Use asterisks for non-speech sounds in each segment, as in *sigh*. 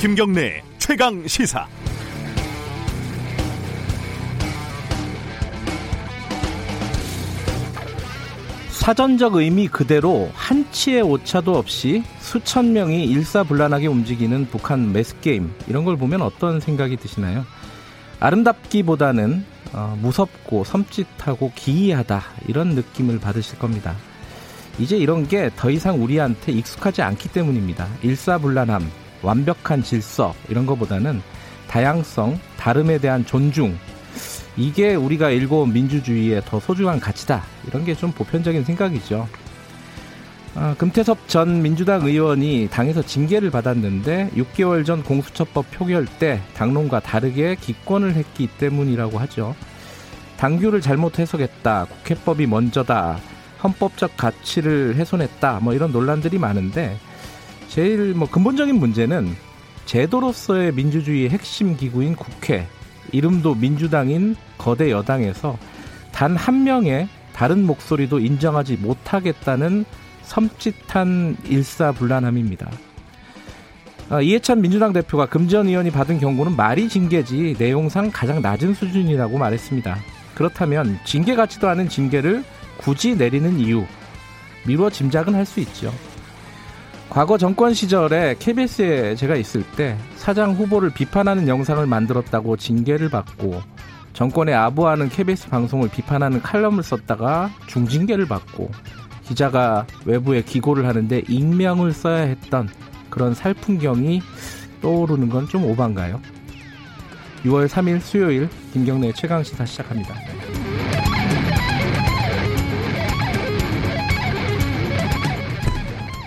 김경래 최강 시사. 사전적 의미 그대로 한치의 오차도 없이 수천 명이 일사불란하게 움직이는 북한 매스게임 이런 걸 보면 어떤 생각이 드시나요? 아름답기보다는 어, 무섭고 섬찟하고 기이하다 이런 느낌을 받으실 겁니다. 이제 이런 게 더 이상 우리한테 익숙하지 않기 때문입니다. 일사불란함, 완벽한 질서 이런 것보다는 다양성, 다름에 대한 존중 이게 우리가 일궈온 민주주의의 더 소중한 가치다 이런 게 좀 보편적인 생각이죠. 아, 금태섭 전 민주당 의원이 당에서 징계를 받았는데 6개월 전 공수처법 표결 때 당론과 다르게 기권을 했기 때문이라고 하죠. 당규를 잘못 해석했다. 국회법이 먼저다. 헌법적 가치를 훼손했다. 뭐 이런 논란들이 많은데 제일 뭐 근본적인 문제는 제도로서의 민주주의의 핵심 기구인 국회, 이름도 민주당인 거대 여당에서 단 한 명의 다른 목소리도 인정하지 못하겠다는 섬찟한 일사불란함입니다. 아, 이해찬 민주당 대표가 금전 의원이 받은 경고는 말이 징계지 내용상 가장 낮은 수준이라고 말했습니다. 그렇다면 징계 같지도 않은 징계를 굳이 내리는 이유 미루어 짐작은 할 수 있죠. 과거 정권 시절에 KBS에 제가 있을 때 사장 후보를 비판하는 영상을 만들었다고 징계를 받고 정권에 아부하는 KBS 방송을 비판하는 칼럼을 썼다가 중징계를 받고 기자가 외부에 기고를 하는데 익명을 써야 했던 그런 살풍경이 떠오르는 건 좀 오반가요? 6월 3일 수요일 김경래 최강시사 시작합니다.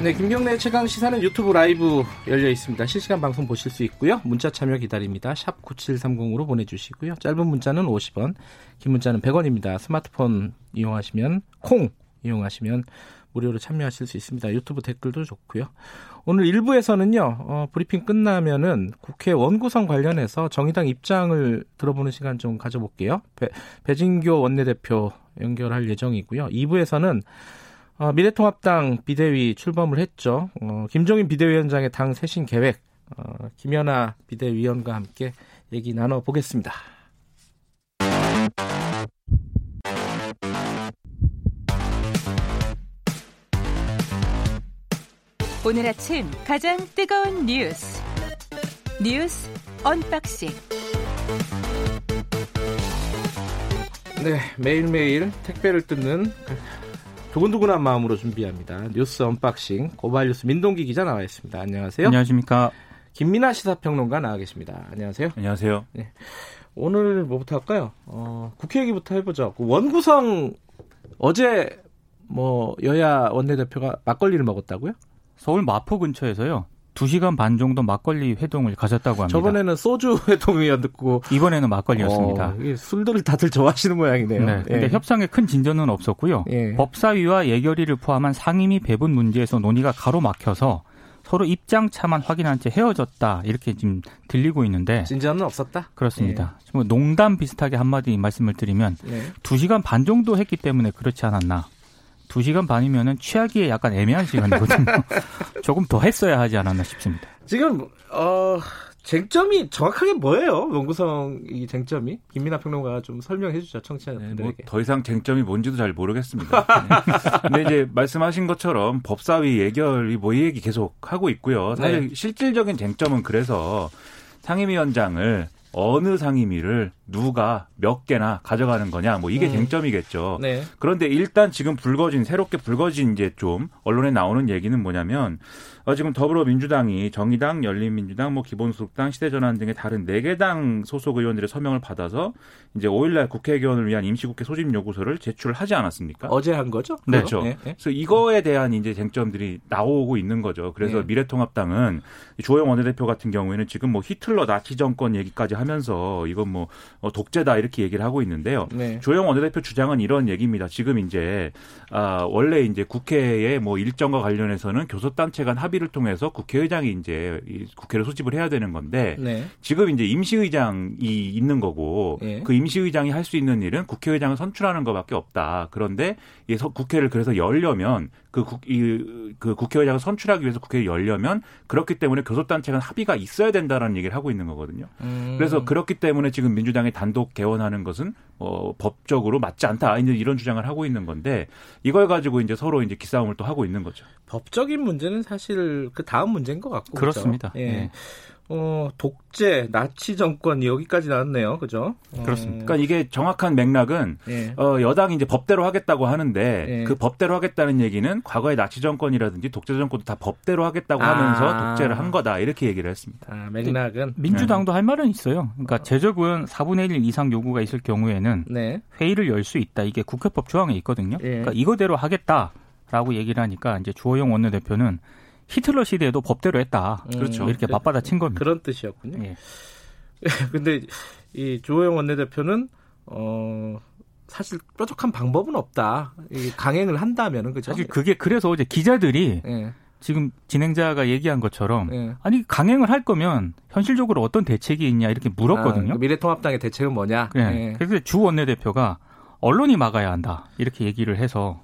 네, 김경래 최강 시사는 유튜브 라이브 열려 있습니다. 실시간 방송 보실 수 있고요. 문자 참여 기다립니다. 샵 9730으로 보내주시고요. 짧은 문자는 50원, 긴 문자는 100원입니다. 스마트폰 이용하시면 콩 이용하시면 무료로 참여하실 수 있습니다. 유튜브 댓글도 좋고요. 오늘 1부에서는요, 어, 브리핑 끝나면은 국회 원구성 관련해서 정의당 입장을 들어보는 시간 좀 가져볼게요. 배, 배진교 원내대표 연결할 예정이고요. 2부에서는 어, 미래통합당 비대위 출범을 했죠. 어, 김종인 비대위원장의 당 쇄신 계획, 어, 김현아 비대위원과 함께 얘기 나눠보겠습니다. 오늘 아침 가장 뜨거운 뉴스 뉴스 unboxing 네 매일매일 택배를 뜯는 두근두근한 마음으로 준비합니다. 뉴스 unboxing 고발 뉴스 민동기 기자 나와 있습니다. 안녕하세요. 안녕하십니까. 김민하 시사평론가 나와 계십니다. 안녕하세요. 안녕하세요. 네. 오늘 뭐부터 할까요? 어, 국회 얘기부터 해보죠. 그 원구성 어제 뭐 여야 원내대표가 막걸리를 먹었다고요? 서울 마포 근처에서요. 2시간 반 정도 막걸리 회동을 가졌다고 합니다. 저번에는 소주 *laughs* 회동이었고 이번에는 막걸리였습니다. 어, 술들을 다들 좋아하시는 모양이네요. 네. 근데 예. 협상에 큰 진전은 없었고요. 예. 법사위와 예결위를 포함한 상임위 배분 문제에서 논의가 가로막혀서 서로 입장 차만 확인한 채 헤어졌다 이렇게 지금 들리고 있는데 진전은 없었다. 그렇습니다. 뭐 농담 비슷하게 한마디 말씀을 드리면 네. 2시간 반 정도 했기 때문에 그렇지 않았나. 2시간 반이면은 취하기에 약간 애매한 시간이거든요. *laughs* 조금 더 했어야 하지 않았나 싶습니다. 지금 어 쟁점이 정확하게 뭐예요? 원구성 이 쟁점이 김민아 평론가가 좀 설명해 주죠 네, 청취자분들에게. 뭐더 이상 쟁점이 뭔지도 잘 모르겠습니다. *laughs* 네. 근데 이제 말씀하신 것처럼 법사위 예결이 뭐 이 얘기 계속 하고 있고요. 사실 네. 실질적인 쟁점은 그래서 상임위원장을 어느 상임위를 누가 몇 개나 가져가는 거냐 뭐 이게 음. 쟁점이겠죠. 네. 그런데 일단 지금 불거진 새롭게 불거진 이제 좀 언론에 나오는 얘기는 뭐냐면 어, 지금 더불어민주당이 정의당, 열린민주당, 뭐 기본소득당, 시대전환 등의 다른 네 개 당 소속 의원들의 서명을 받아서 이제 5일날 국회 개원을 위한 임시국회 소집 요구서를 제출하지 않았습니까? 어제 한 거죠? 그렇죠. 네, 네. 그래서 이거에 대한 이제 쟁점들이 나오고 있는 거죠. 그래서 네. 미래통합당은 주호영 원내대표 같은 경우에는 지금 뭐 히틀러 나치 정권 얘기까지 하면서 이건 뭐 어, 독재다 이렇게 얘기를 하고 있는데요. 네. 조영 원내대표 주장은 이런 얘기입니다. 지금 이제 아 원래 이제 국회의 뭐 일정과 관련해서는 교섭단체 간 합의 를 통해서 국회의장이 이제 이 국회를 소집을 해야 되는 건데 네. 지금 이제 임시의장이 있는 거고 예. 그 임시의장이 할 수 있는 일은 국회의장을 선출하는 것밖에 없다. 그런데 국회를 그래서 열려면 그, 국, 이, 그 국회의장을 선출하기 위해서 국회에 열려면 그렇기 때문에 교섭단체간 합의가 있어야 된다라는 얘기를 하고 있는 거거든요. 음. 그래서 그렇기 때문에 지금 민주당이 단독 개원하는 것은 어, 법적으로 맞지 않다. 이제 이런 주장을 하고 있는 건데 이걸 가지고 이제 서로 이제 기싸움을 또 하고 있는 거죠. 법적인 문제는 사실 그 다음 문제인 것 같고. 그렇습니다. 그렇죠? 예. 네. 어, 독재, 나치 정권 여기까지 나왔네요. 그죠? 그렇습니다. 그러니까 이게 정확한 맥락은 예. 어, 여당이 이제 법대로 하겠다고 하는데 예. 그 법대로 하겠다는 얘기는 과거의 나치 정권이라든지 독재 정권도 다 법대로 하겠다고 아. 하면서 독재를 한 거다. 이렇게 얘기를 했습니다. 아, 맥락은 민주당도 네. 할 말은 있어요. 그러니까 제적 의원 4분의 1 이상 요구가 있을 경우에는 네. 회의를 열 수 있다. 이게 국회법 조항에 있거든요. 예. 그러니까 이거대로 하겠다라고 얘기를 하니까 이제 주호영 원내대표는 히틀러 시대에도 법대로 했다. 음, 그렇죠. 이렇게 맞받아친 겁니다. 그런 뜻이었군요. 예. *laughs* 근데 이 조호영 원내대표는 어 사실 뾰족한 방법은 없다. 강행을 한다면은 그죠? 사실 그게 그래서 어제 기자들이 예. 지금 진행자가 얘기한 것처럼 예. 아니 강행을 할 거면 현실적으로 어떤 대책이 있냐 이렇게 물었거든요. 아, 미래통합당의 대책은 뭐냐? 네. 예. 그래서 주 원내대표가 언론이 막아야 한다 이렇게 얘기를 해서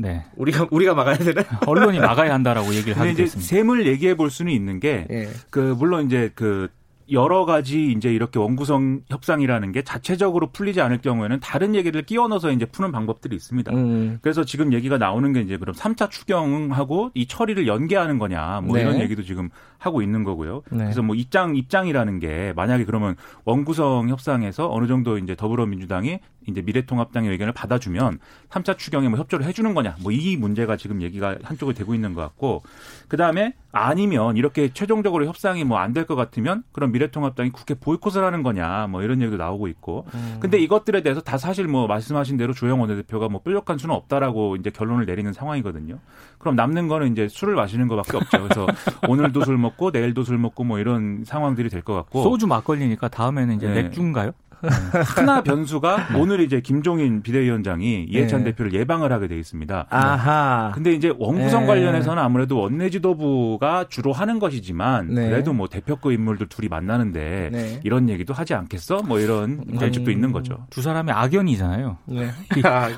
네. 우리가 우리가 막아야 되나? *laughs* 언론이 막아야 한다라고 얘기를 하게 됐습니다. 셈을 얘기해 볼 수는 있는 게, 예. 그 물론 이제 그 여러 가지 이제 이렇게 원구성 협상이라는 게 자체적으로 풀리지 않을 경우에는 다른 얘기를 끼워 넣어서 이제 푸는 방법들이 있습니다. 음. 그래서 지금 얘기가 나오는 게 이제 그럼 3차 추경하고 이 처리를 연계하는 거냐 뭐 네. 이런 얘기도 지금 하고 있는 거고요. 네. 그래서 뭐 입장 입장이라는 게 만약에 그러면 원구성 협상에서 어느 정도 이제 더불어민주당이 이제 미래통합당의 의견을 받아주면 3차 추경에 뭐 협조를 해주는 거냐 뭐 이 문제가 지금 얘기가 한쪽으로 되고 있는 것 같고 그 다음에 아니면 이렇게 최종적으로 협상이 뭐 안 될 것 같으면 그럼 미래통합당이 국회 보이콧을 하는 거냐 뭐 이런 얘기도 나오고 있고 음. 근데 이것들에 대해서 다 사실 뭐 말씀하신 대로 조영 원내대표가 뭐 뾰족한 수는 없다라고 이제 결론을 내리는 상황이거든요. 그럼 남는 거는 이제 술을 마시는 것밖에 없죠. 그래서 *laughs* 오늘도 술 먹고 내일도 술 먹고 뭐 이런 상황들이 될 것 같고 소주 막걸리니까 다음에는 이제 네. 맥주인가요? 하나 변수가 네. 오늘 이제 김종인 비대위원장이 이해찬 네. 대표를 예방을 하게 돼 있습니다. 아하. 근데 이제 원구성 네. 관련해서는 아무래도 원내 지도부가 주로 하는 것이지만 네. 그래도 뭐 대표급 인물들 둘이 만나는데 네. 이런 얘기도 하지 않겠어? 뭐 이런 관측도 음, 있는 거죠. 두 사람이 악연이잖아요. 네.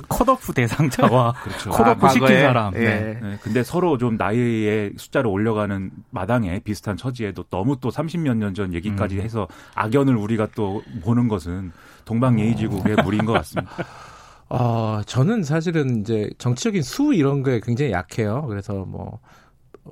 컷오프 대상자와 *laughs* 그렇죠. 컷오프 아, 시킨 사람. 네. 네. 근데 서로 좀 나이의 숫자를 올려가는 마당에 비슷한 처지에도 너무 또 30몇 년 전 얘기까지 음. 해서 악연을 우리가 또 보는 것은 것은 동방예의지국의 무리인 것 같습니다. *laughs* 어, 저는 사실은 이제 정치적인 수 이런 거에 굉장히 약해요. 그래서 뭐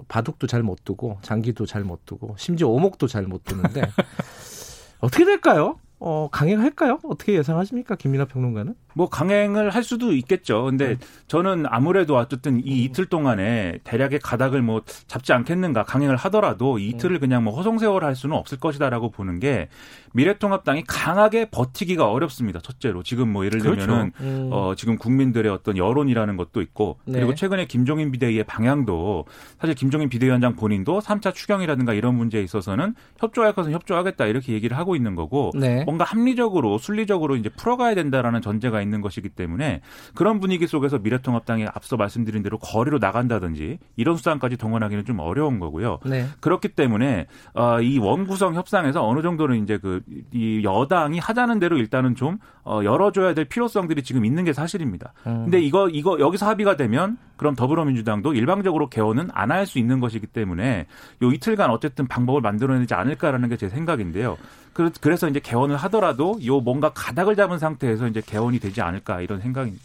바둑도 잘 못 두고 장기도 잘 못 두고 심지어 오목도 잘 못 두는데 *laughs* 어떻게 될까요? 어, 강행할까요? 어떻게 예상하십니까? 김민하 평론가는? 뭐 강행을 할 수도 있겠죠. 근데 네. 저는 아무래도 어쨌든 이 이틀 동안에 대략의 가닥을 뭐 잡지 않겠는가 강행을 하더라도 이 이틀을 네. 그냥 뭐 허송세월 할 수는 없을 것이다라고 보는 게 미래통합당이 강하게 버티기가 어렵습니다. 첫째로 지금 뭐 예를 들면은 그렇죠. 음. 어 지금 국민들의 어떤 여론이라는 것도 있고 그리고 네. 최근에 김종인 비대위의 방향도 사실 김종인 비대위원장 본인도 3차 추경이라든가 이런 문제에 있어서는 협조할 것은 협조하겠다 이렇게 얘기를 하고 있는 거고 네. 뭔가 합리적으로 순리적으로 이제 풀어가야 된다라는 전제가 있는 것이기 때문에 그런 분위기 속에서 미래통합당이 앞서 말씀드린 대로 거리로 나간다든지 이런 수단까지 동원하기는 좀 어려운 거고요. 네. 그렇기 때문에 어, 이 원구성 협상에서 어느 정도는 이제 그 이 여당이 하자는 대로 일단은 좀 어, 열어줘야 될 필요성들이 지금 있는 게 사실입니다. 음. 근데 이거 이거 여기서 합의가 되면 그럼 더불어민주당도 일방적으로 개헌은 안 할 수 있는 것이기 때문에 요 이틀간 어쨌든 방법을 만들어내지 않을까라는 게 제 생각인데요. 그래서 이제 개헌을 하더라도 요 뭔가 가닥을 잡은 상태에서 이제 개헌이 되지 않을까 이런 생각입니다.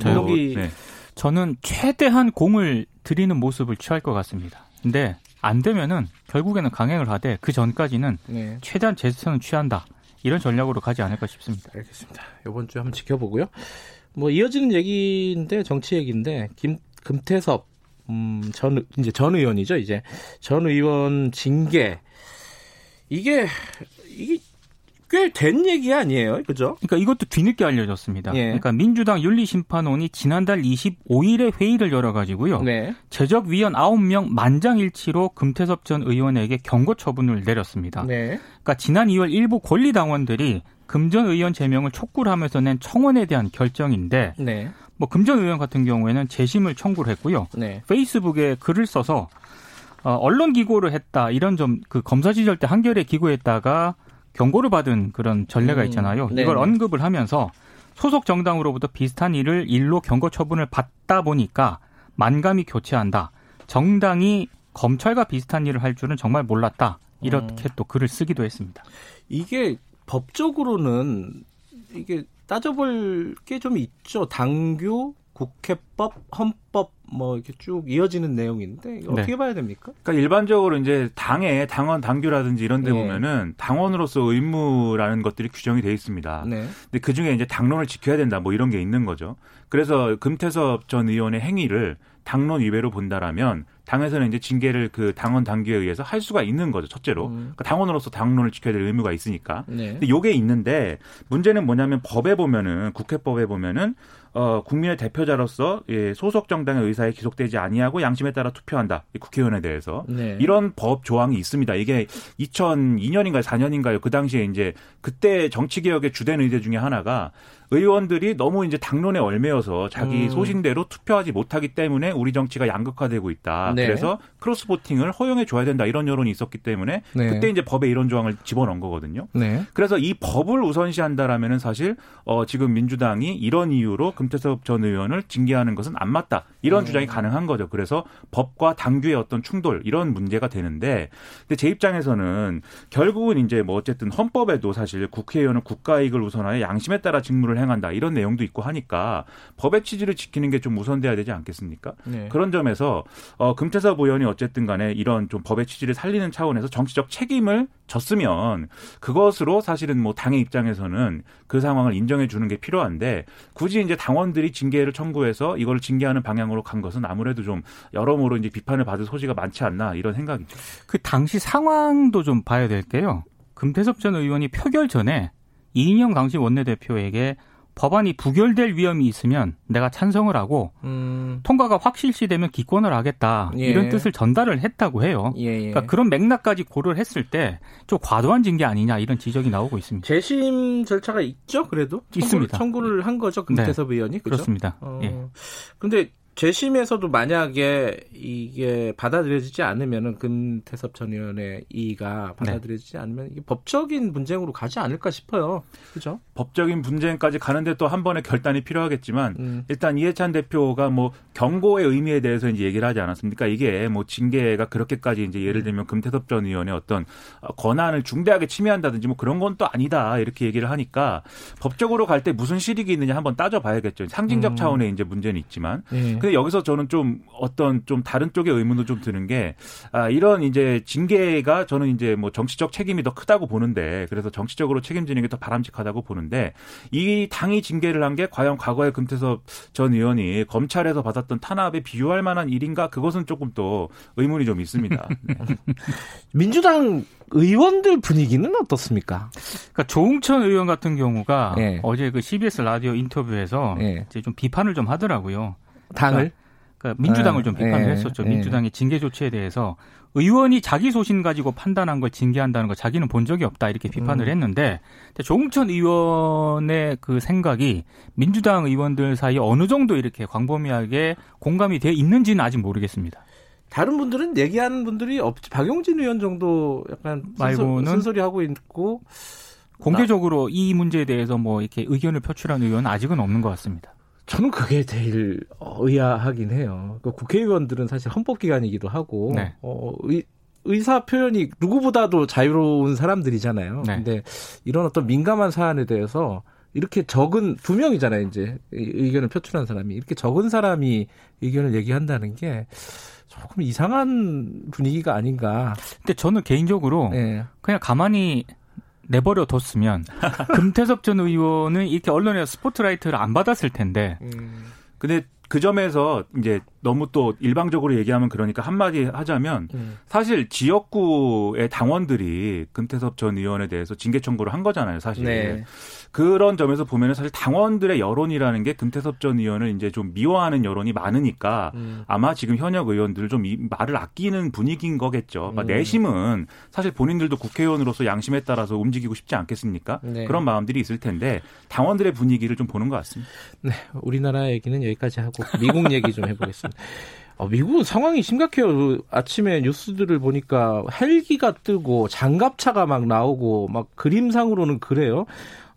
저, 기 네. 저는 최대한 공을 들이는 모습을 취할 것 같습니다. 근데 안 되면은 결국에는 강행을 하되 그 전까지는 네. 최대한 제스처는 취한다. 이런 전략으로 가지 않을까 싶습니다. 알겠습니다. 이번 주에 한번 지켜보고요. 뭐 이어지는 얘기인데 정치 얘기인데 김 금태섭 음, 전 이제 전 의원이죠. 이제 전 의원 징계 이게 이게 꽤된 얘기 아니에요, 그죠? 그러니까 이것도 뒤늦게 알려졌습니다. 예. 그러니까 민주당 윤리심판원이 지난달 25일에 회의를 열어가지고요. 네. 제적위원 9명 만장일치로 금태섭 전 의원에게 경고 처분을 내렸습니다. 네. 그러니까 지난 2월 일부 권리당원들이 금전 의원 제명을 촉구를 하면서 낸 청원에 대한 결정인데, 네. 뭐 금전 의원 같은 경우에는 재심을 청구를 했고요. 네. 페이스북에 글을 써서 어, 언론 기고를 했다 이런 좀 그 검사 지절 때 한결에 기고했다가 경고를 받은 그런 전례가 음, 있잖아요. 음, 이걸 언급을 하면서 소속 정당으로부터 비슷한 일을 일로 경고 처분을 받다 보니까 만감이 교체한다. 정당이 검찰과 비슷한 일을 할 줄은 정말 몰랐다. 이렇게 음. 또 글을 쓰기도 했습니다. 이게 법적으로는 이게 따져볼 게 좀 있죠. 당규, 국회법, 헌법 뭐 이렇게 쭉 이어지는 내용인데 네. 어떻게 봐야 됩니까? 그러니까 일반적으로 이제 당의 당원 당규라든지 이런 데 네. 보면은 당원으로서 의무라는 것들이 규정이 돼 있습니다. 네. 근데 그 중에 이제 당론을 지켜야 된다 뭐 이런 게 있는 거죠. 그래서 금태섭 전 의원의 행위를 당론 위배로 본다라면 당에서는 이제 징계를 그 당원 당규에 의해서 할 수가 있는 거죠. 첫째로 음. 그러니까 당원으로서 당론을 지켜야 될 의무가 있으니까. 네. 근데 요게 있는데 문제는 뭐냐면 법에 보면은 국회법에 보면은 어, 국민의 대표자로서 예, 소속 정당의 의사에 기속되지 아니하고 양심에 따라 투표한다. 국회의원에 대해서 네. 이런 법 조항이 있습니다. 이게 2002년인가요, 4년인가요? 그 당시에 이제 그때 정치 개혁의 주된 의제 중에 하나가 의원들이 너무 이제 당론에 얼매여서 자기 음. 소신대로 투표하지 못하기 때문에 우리 정치가 양극화되고 있다. 네. 그래서 크로스 보팅을 허용해 줘야 된다 이런 여론이 있었기 때문에 네. 그때 이제 법에 이런 조항을 집어넣은 거거든요. 네. 그래서 이 법을 우선시한다라면은 사실 어 지금 민주당이 이런 이유로 금태섭 전 의원을 징계하는 것은 안 맞다 이런 음. 주장이 가능한 거죠. 그래서 법과 당규의 어떤 충돌 이런 문제가 되는데 근데 제 입장에서는 결국은 이제 뭐 어쨌든 헌법에도 사실 국회의원은 국가 이익을 우선하여 양심에 따라 직무를 행한다 이런 내용도 있고 하니까 법의 취지를 지키는 게 좀 우선돼야 되지 않겠습니까? 네. 그런 점에서 어 금태섭 의원이 어쨌든 간에 이런 좀 법의 취지를 살리는 차원에서 정치적 책임을 졌으면 그것으로 사실은 뭐 당의 입장에서는 그 상황을 인정해 주는 게 필요한데 굳이 이제 당원들이 징계를 청구해서 이걸 징계하는 방향으로 간 것은 아무래도 좀 여러모로 이제 비판을 받을 소지가 많지 않나 이런 생각이죠. 그 당시 상황도 좀 봐야 될 게요. 금태섭 전 의원이 표결 전에 이인영 당시 원내대표에게 법안이 부결될 위험이 있으면 내가 찬성을 하고 음. 통과가 확실시되면 기권을 하겠다 예. 이런 뜻을 전달을 했다고 해요. 예, 예. 그러니까 그런 맥락까지 고려를 했을 때 좀 과도한 징계 아니냐 이런 지적이 나오고 있습니다. 재심 절차가 있죠, 그래도 청구를, 있습니다. 청구를 한 거죠, 금태섭 네. 의원이 그죠? 그렇습니다. 어. 예. 근데 재심에서도 만약에 이게 받아들여지지 않으면은 금태섭 전 의원의 이의가 받아들여지지 네. 않으면 이게 법적인 분쟁으로 가지 않을까 싶어요. 그죠? 법적인 분쟁까지 가는데 또 한 번의 결단이 필요하겠지만 음. 일단 이해찬 대표가 뭐 경고의 의미에 대해서 이제 얘기를 하지 않았습니까? 이게 뭐 징계가 그렇게까지 이제 예를 들면 금태섭 전 의원의 어떤 권한을 중대하게 침해한다든지 뭐 그런 건 또 아니다 이렇게 얘기를 하니까 법적으로 갈 때 무슨 실익이 있느냐 한번 따져봐야겠죠. 상징적 음. 차원의 이제 문제는 있지만. 네. 근데 여기서 저는 좀 어떤 좀 다른 쪽의 의문도 좀 드는 게 아, 이런 이제 징계가 저는 이제 뭐 정치적 책임이 더 크다고 보는데 그래서 정치적으로 책임지는 게 더 바람직하다고 보는데 이 당이 징계를 한 게 과연 과거에 금태섭 전 의원이 검찰에서 받았 던 탄압에 비유할 만한 일인가 그것은 조금 또 의문이 좀 있습니다. *laughs* 네. 민주당 의원들 분위기는 어떻습니까? 그러니까 조웅천 의원 같은 경우가 네. 어제 그 CBS 라디오 인터뷰에서 네. 이제 좀 비판을 좀 하더라고요. 당을 그러니까, 그러니까 민주당을 좀 비판을 네. 했었죠. 네. 민주당의 징계 조치에 대해서 의원이 자기 소신 가지고 판단한 걸 징계한다는 걸 자기는 본 적이 없다 이렇게 비판을 음. 했는데 조홍천 의원의 그 생각이 민주당 의원들 사이에 어느 정도 이렇게 광범위하게 공감이 돼 있는지는 아직 모르겠습니다. 다른 분들은 얘기하는 분들이 없지. 박용진 의원 정도 약간 말고는 쓴소리 하고 있고 공개적으로 나... 이 문제에 대해서 뭐 이렇게 의견을 표출한 의원은 아직은 없는 것 같습니다. 저는 그게 제일 의아하긴 해요. 그 국회의원들은 사실 헌법기관이기도 하고 네. 어, 의, 의사 표현이 누구보다도 자유로운 사람들이잖아요. 네. 근데 이런 어떤 민감한 사안에 대해서 이렇게 적은 두 명이잖아요. 이제 의견을 표출한 사람이 이렇게 적은 사람이 의견을 얘기한다는 게 조금 이상한 분위기가 아닌가. 근데 저는 개인적으로 네. 그냥 가만히 내버려 뒀으면 *laughs* 금태섭 전 의원은 이렇게 언론에서 스포트라이트를 안 받았을 텐데. 음. 근데 그 점에서 이제 너무 또 일방적으로 얘기하면 그러니까 한마디 하자면 음. 사실 지역구의 당원들이 금태섭 전 의원에 대해서 징계 청구를 한 거잖아요, 사실. 네. 그런 점에서 보면은 사실 당원들의 여론이라는 게 금태섭 전 의원을 이제 좀 미워하는 여론이 많으니까 음. 아마 지금 현역 의원들 좀이 말을 아끼는 분위기인 거겠죠. 그러니까 음. 내심은 사실 본인들도 국회의원으로서 양심에 따라서 움직이고 싶지 않겠습니까? 네. 그런 마음들이 있을 텐데 당원들의 분위기를 좀 보는 것 같습니다. 네, 우리나라 얘기는 여기까지 하고 미국 얘기 좀 해보겠습니다. 어, 미국은 상황이 심각해요. 아침에 뉴스들을 보니까 헬기가 뜨고 장갑차가 막 나오고 막 그림상으로는 그래요.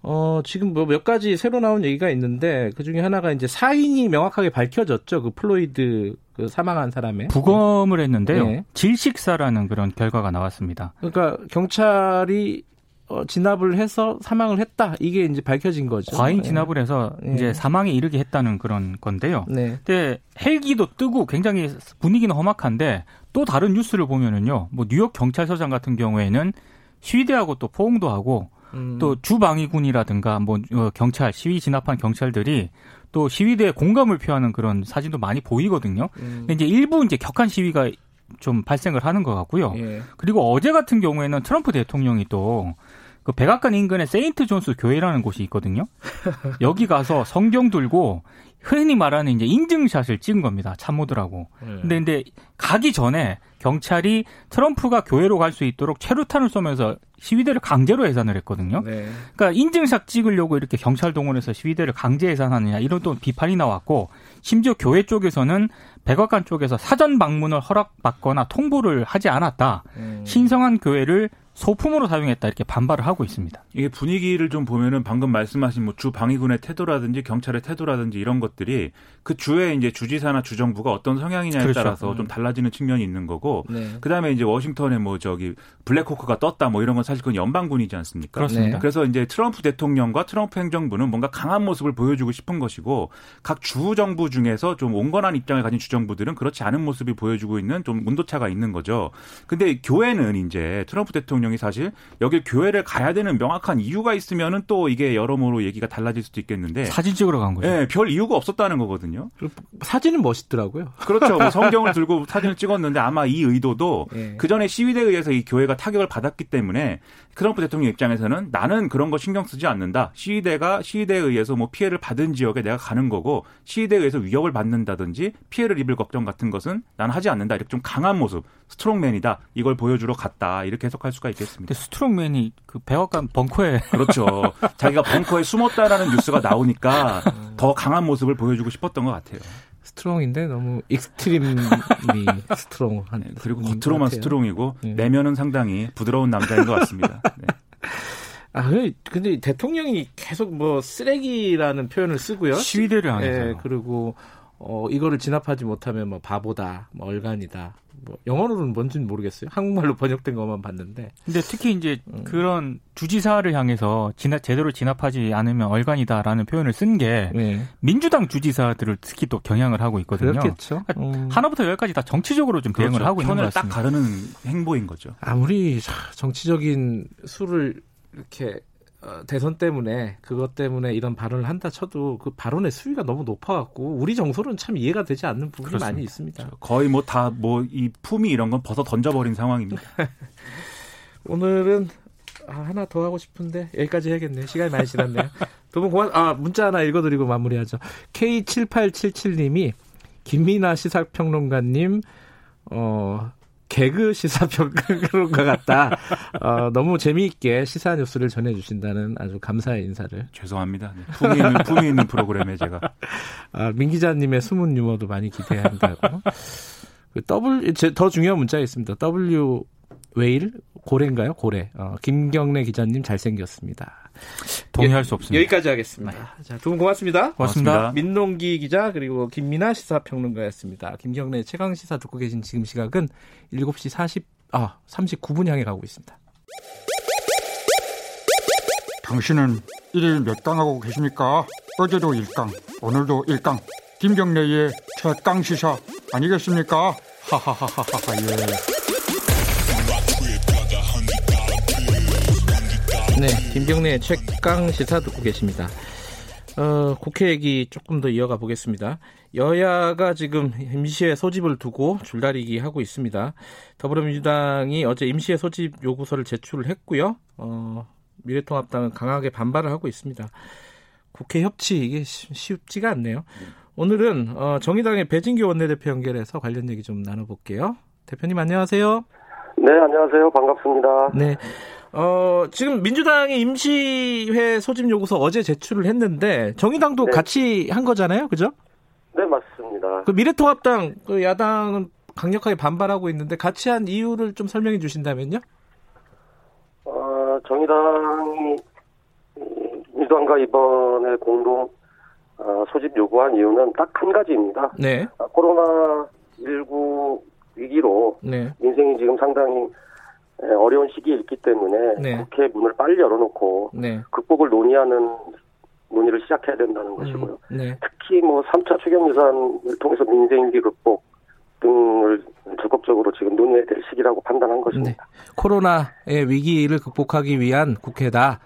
어, 지금 뭐 몇 가지 새로 나온 얘기가 있는데 그 중에 하나가 이제 사인이 명확하게 밝혀졌죠. 그 플로이드 그 사망한 사람의 부검을 했는데요. 네. 질식사라는 그런 결과가 나왔습니다. 그러니까 경찰이 어, 진압을 해서 사망을 했다. 이게 이제 밝혀진 거죠. 과잉 네. 진압을 해서 네. 이제 사망에 이르게 했다는 그런 건데요. 네. 근데 헬기도 뜨고 굉장히 분위기는 험악한데 또 다른 뉴스를 보면은요. 뭐 뉴욕 경찰서장 같은 경우에는 시위대하고 또 포옹도 하고 음. 또 주방위군이라든가 뭐 어, 경찰 시위 진압한 경찰들이 또 시위대에 공감을 표하는 그런 사진도 많이 보이거든요. 음. 근데 이제 일부 이제 격한 시위가 좀 발생을 하는 것 같고요. 예. 그리고 어제 같은 경우에는 트럼프 대통령이 또그 백악관 인근에 세인트 존스 교회라는 곳이 있거든요. *laughs* 여기 가서 성경 들고 흔히 말하는 이제 인증샷을 찍은 겁니다. 참모들하고. 네. 근데 근데 가기 전에 경찰이 트럼프가 교회로 갈 수 있도록 최루탄을 쏘면서 시위대를 강제로 해산을 했거든요. 네. 그러니까 인증샷 찍으려고 이렇게 경찰 동원해서 시위대를 강제 해산하느냐 이런 또 비판이 나왔고 심지어 교회 쪽에서는 백악관 쪽에서 사전 방문을 허락받거나 통보를 하지 않았다. 음. 신성한 교회를 소품으로 사용했다 이렇게 반발을 하고 있습니다. 이게 분위기를 좀 보면은 방금 말씀하신 뭐 주 방위군의 태도라든지 경찰의 태도라든지 이런 것들이 그 주의 이제 주지사나 주정부가 어떤 성향이냐에 그렇죠. 따라서 좀 음. 달라지는 측면이 있는 거고 네. 그다음에 이제 워싱턴에 뭐 저기 블랙호크가 떴다 뭐 이런 건 사실 그건 연방군이지 않습니까? 그렇습니다. 네. 그래서 이제 트럼프 대통령과 트럼프 행정부는 뭔가 강한 모습을 보여주고 싶은 것이고 각 주 정부 중에서 좀 온건한 입장을 가진 주 정부들은 그렇지 않은 모습을 보여주고 있는 좀 온도차가 있는 거죠. 근데 교회는 이제 트럼프 대통령이 사실 여기 교회를 가야 되는 명확한 이유가 있으면은 또 이게 여러모로 얘기가 달라질 수도 있겠는데 사진 찍으러 간 거죠. 네, 별 이유가 없었다는 거거든요. 사진은 멋있더라고요. 그렇죠. 뭐 성경을 들고 사진을 찍었는데 아마 이 의도도 네. 그 전에 시위대에 의해서 이 교회가 타격을 받았기 때문에 트럼프 대통령 입장에서는 나는 그런 거 신경 쓰지 않는다. 시위대가 시위대에 의해서 뭐 피해를 받은 지역에 내가 가는 거고 시위대에 의해서 위협을 받는다든지 피해를 입을 걱정 같은 것은 나는 하지 않는다. 이렇게 좀 강한 모습, strongman이다. 이걸 보여주러 갔다. 이렇게 해석할 수가 있겠습니다. strongman이 그 백악관 벙커에 *laughs* 그렇죠. 자기가 벙커에 숨었다라는 뉴스가 나오니까 더 강한 모습을 보여주고 싶었던 것 같아요. strong인데 너무 extreme이 *laughs* strong한 네, 그리고 겉으로만 strong이고 네. 내면은 상당히 부드러운 남자인 것 같습니다. *laughs* 네. 아, 근데 대통령이 계속 뭐 쓰레기라는 표현을 쓰고요. 시위대를 하면서. 네, 그리고 어 이거를 진압하지 못하면 뭐 바보다, 뭐 얼간이다. 뭐 영어로는 뭔지는 모르겠어요. 한국말로 번역된 것만 봤는데. 근데 특히 이제 음. 그런 주지사를 향해서 진압 제대로 진압하지 않으면 얼간이다라는 표현을 쓴게 네. 민주당 주지사들을 특히 또 경향을 하고 있거든요. 그렇겠죠. 그러니까 음. 하나부터 열까지 다 정치적으로 좀 대응을 그렇죠. 하고 있는 것 같습니다. 딱 가르는 행보인 거죠. 아무리 정치적인 수를 이렇게 어, 대선 때문에 그것 때문에 이런 발언을 한다 쳐도 그 발언의 수위가 너무 높아갖고 우리 정서는 참 이해가 되지 않는 부분이 그렇습니다. 많이 있습니다. 그렇죠. 거의 뭐 다 뭐 이 품이 이런 건 벗어 던져버린 상황입니다. *laughs* 오늘은 아, 하나 더 하고 싶은데 여기까지 해야겠네요. 시간이 많이 지났네요. 두 분 고맙. 아 문자 하나 읽어드리고 마무리하죠. K7877님이 김민아 시사평론가님 어 개그 시사평론가 *laughs* 같다. 어, 너무 재미있게 시사 뉴스를 전해주신다는 아주 감사의 인사를. 죄송합니다. 네. 품위 있는, 품위 있는 프로그램에 제가. *laughs* 아, 민 기자님의 숨은 유머도 많이 기대한다고. 그 W, 더 중요한 문자가 있습니다. W 웨일? 고래인가요? 고래. 어, 김경래 기자님 잘생겼습니다. 동의할 수 없습니다. 여기까지 하겠습니다. 네. 자, 두 분 고맙습니다. 고맙습니다. 고맙습니다. 민농기 기자 그리고 김민아 시사평론가였습니다. 김경래 최강 시사 듣고 계신 지금 시각은 7시 40, 아, 39분 향해 가고 있습니다. 당신은 일일 몇 강 하고 계십니까? 어제도 1강, 오늘도 1강. 김경래의 최강 시사 아니겠습니까? 하하하하하 예. 네, 김경래 최강 시사 듣고 계십니다. 어, 국회 얘기 조금 더 이어가 보겠습니다. 여야가 지금 임시회 소집을 두고 줄다리기 하고 있습니다. 더불어민주당이 어제 임시회 소집 요구서를 제출을 했고요. 어, 미래통합당은 강하게 반발을 하고 있습니다. 국회 협치 이게 쉽지가 않네요. 오늘은 어, 정의당의 배진규 원내대표 연결해서 관련 얘기 좀 나눠볼게요. 대표님 안녕하세요. 네, 안녕하세요. 반갑습니다. 네. 어, 지금 민주당이 임시회 소집 요구서 어제 제출을 했는데 정의당도 네. 같이 한 거잖아요. 그죠? 네, 맞습니다. 그 미래통합당 그 야당은 강력하게 반발하고 있는데 같이 한 이유를 좀 설명해 주신다면요? 어, 정의당이 민주당과 이번에 공동 어, 소집 요구한 이유는 딱 한 가지입니다. 네. 아, 코로나 19 위기로 네. 인생이 지금 상당히 어려운 시기에 있기 때문에 네. 국회 문을 빨리 열어놓고 네. 극복을 논의하는 논의를 시작해야 된다는 것이고요. 음, 네. 특히 뭐 3차 추경 예산을 통해서 민생위기 극복 등을 적극적으로 지금 논의해야 될 시기라고 판단한 것입니다. 네. 코로나의 위기를 극복하기 위한 국회다.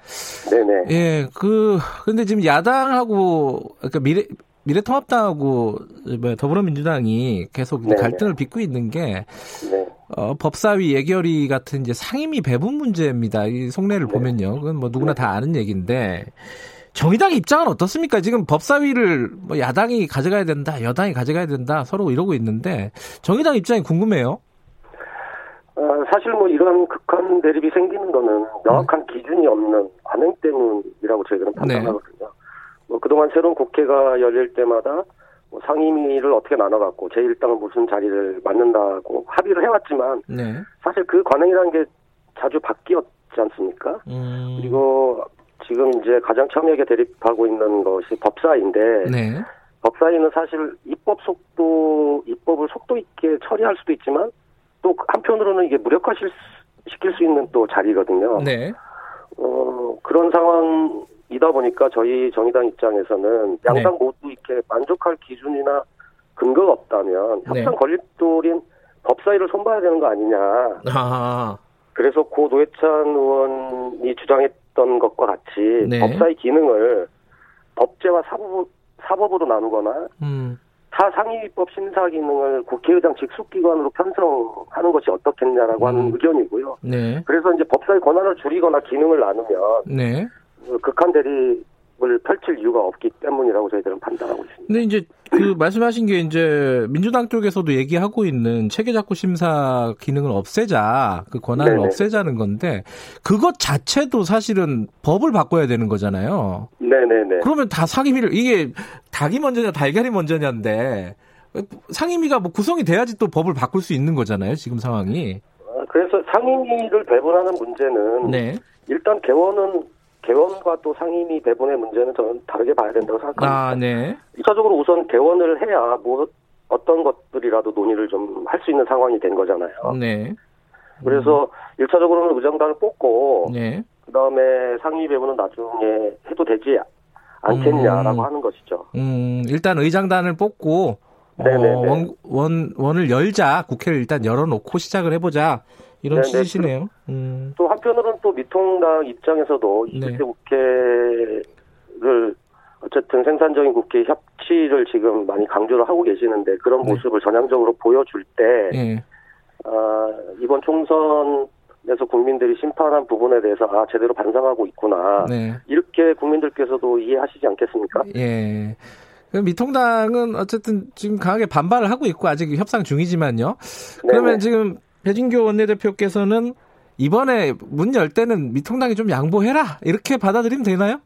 네네. 예, 그 근데 지금 야당하고 그러니까 미래 미래통합당하고 뭐 더불어민주당이 계속 네네. 갈등을 빚고 있는 게 네. 어, 법사위 예결위 같은 이제 상임위 배분 문제입니다. 이 속내를 네. 보면요, 그건 뭐 누구나 네. 다 아는 얘기인데 정의당 입장은 어떻습니까? 지금 법사위를 뭐 야당이 가져가야 된다, 여당이 가져가야 된다 서로 이러고 있는데 정의당 입장이 궁금해요. 어, 사실 뭐 이런 극한 대립이 생기는 거는 명확한 음. 기준이 없는 관행 때문이라고 저희들은 네. 판단하거든요. 네. 뭐 그동안 새로운 국회가 열릴 때마다 뭐 상임위를 어떻게 나눠갖고 제1당은 무슨 자리를 맡는다고 합의를 해왔지만 네. 사실 그 관행이라는 게 자주 바뀌었지 않습니까? 음. 그리고 지금 이제 가장 첨예하게 대립하고 있는 것이 법사위인데 네. 법사위는 사실 입법 속도 입법을 속도 있게 처리할 수도 있지만 또 한편으로는 이게 무력화 시킬 수 있는 또 자리거든요. 네. 어 그런 상황 이다 보니까 저희 정의당 입장에서는 양당 네. 모두 이렇게 만족할 기준이나 근거가 없다면 네. 협상 걸림돌인 법사위를 손봐야 되는 거 아니냐. 아. 그래서 고 노회찬 의원이 주장했 있었던 것과 같이 네. 법사위 기능을 법제와 사법, 사법으로 나누거나 음. 사상위법 심사 기능을 국회의장 직속기관으로 편성하는 것이 어떻겠냐라고 음. 하는 의견이고요. 네. 그래서 이제 법사위 권한을 줄이거나 기능을 나누면 네. 극한 대리 을 펼칠 이유가 없기 때문이라고 저희들은 판단하고 있습니다. 근데 이제 그 *clears throat* 말씀하신 게 이제 민주당 쪽에서도 얘기하고 있는 체계작구 심사 기능을 없애자 그 권한을 네네. 없애자는 건데 그것 자체도 사실은 법을 바꿔야 되는 거잖아요. 네네네. 그러면 다 상임위를 이게 닭이 먼저냐 달걀이 먼저냐인데 상임위가 뭐 구성이 돼야지 또 법을 바꿀 수 있는 거잖아요. 지금 상황이. 아, 그래서 상임위를 배분하는 문제는 네. 일단 개원은 개원과 또 상임위 배분의 문제는 저는 다르게 봐야 된다고 생각합니다. 아, 네. 1차적으로 우선 개원을 해야 뭐 어떤 것들이라도 논의를 좀 할 수 있는 상황이 된 거잖아요. 네. 그래서 음. 1차적으로는 의장단을 뽑고 네. 그다음에 상임위 배분은 나중에 해도 되지 않겠냐라고 음. 하는 것이죠. 음, 일단 의장단을 뽑고 어, 원, 원, 원을 열자 국회를 일단 열어놓고 시작을 해보자 이런 네네. 취지시네요. 음. 또 한편으로는 또 미통당 입장에서도 20대 네. 국회를 어쨌든 생산적인 국회 협치를 지금 많이 강조를 하고 계시는데 그런 네. 모습을 전향적으로 보여줄 때 네. 아, 이번 총선에서 국민들이 심판한 부분에 대해서 아 제대로 반성하고 있구나 네. 이렇게 국민들께서도 이해하시지 않겠습니까? 예. 미통당은 어쨌든 지금 강하게 반발을 하고 있고 아직 협상 중이지만요. 그러면 네네. 지금 배진교 원내대표께서는 이번에 문 열 때는 미통당이 좀 양보해라 이렇게 받아들이면 되나요?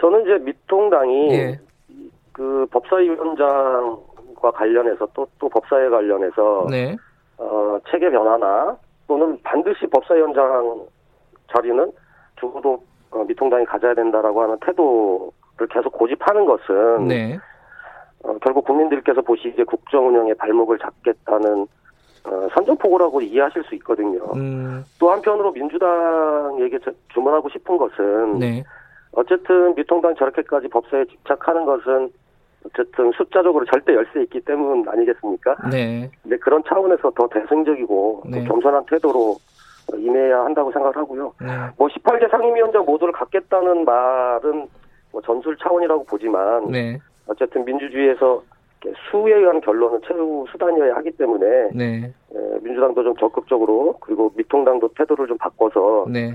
저는 이제 미통당이 예. 그 법사위원장과 관련해서 또 또 법사에 관련해서 네. 어, 체계 변화나 또는 반드시 법사위원장 자리는 적어도 어, 미통당이 가져야 된다라고 하는 태도를 계속 고집하는 것은 네. 어, 결국 국민들께서 보시기에 국정 운영의 발목을 잡겠다는 어, 선전포고라고 이해하실 수 있거든요. 음. 또 한편으로 민주당에게 주문하고 싶은 것은 네. 어쨌든 미통당 저렇게까지 법사에 집착하는 것은 어쨌든 숫자적으로 절대 열세 있기 때문 아니겠습니까? 네. 근데 그런 차원에서 더 대승적이고 네. 겸손한 태도로 임해야 한다고 생각을 하고요. 네. 뭐 18개 상임위원장 모두를 갖겠다는 말은 뭐 전술 차원이라고 보지만 네. 어쨌든 민주주의에서 수에 의한 결론은 최후 수단이어야 하기 때문에 네. 민주당도 좀 적극적으로 그리고 미통당도 태도를 좀 바꿔서 네.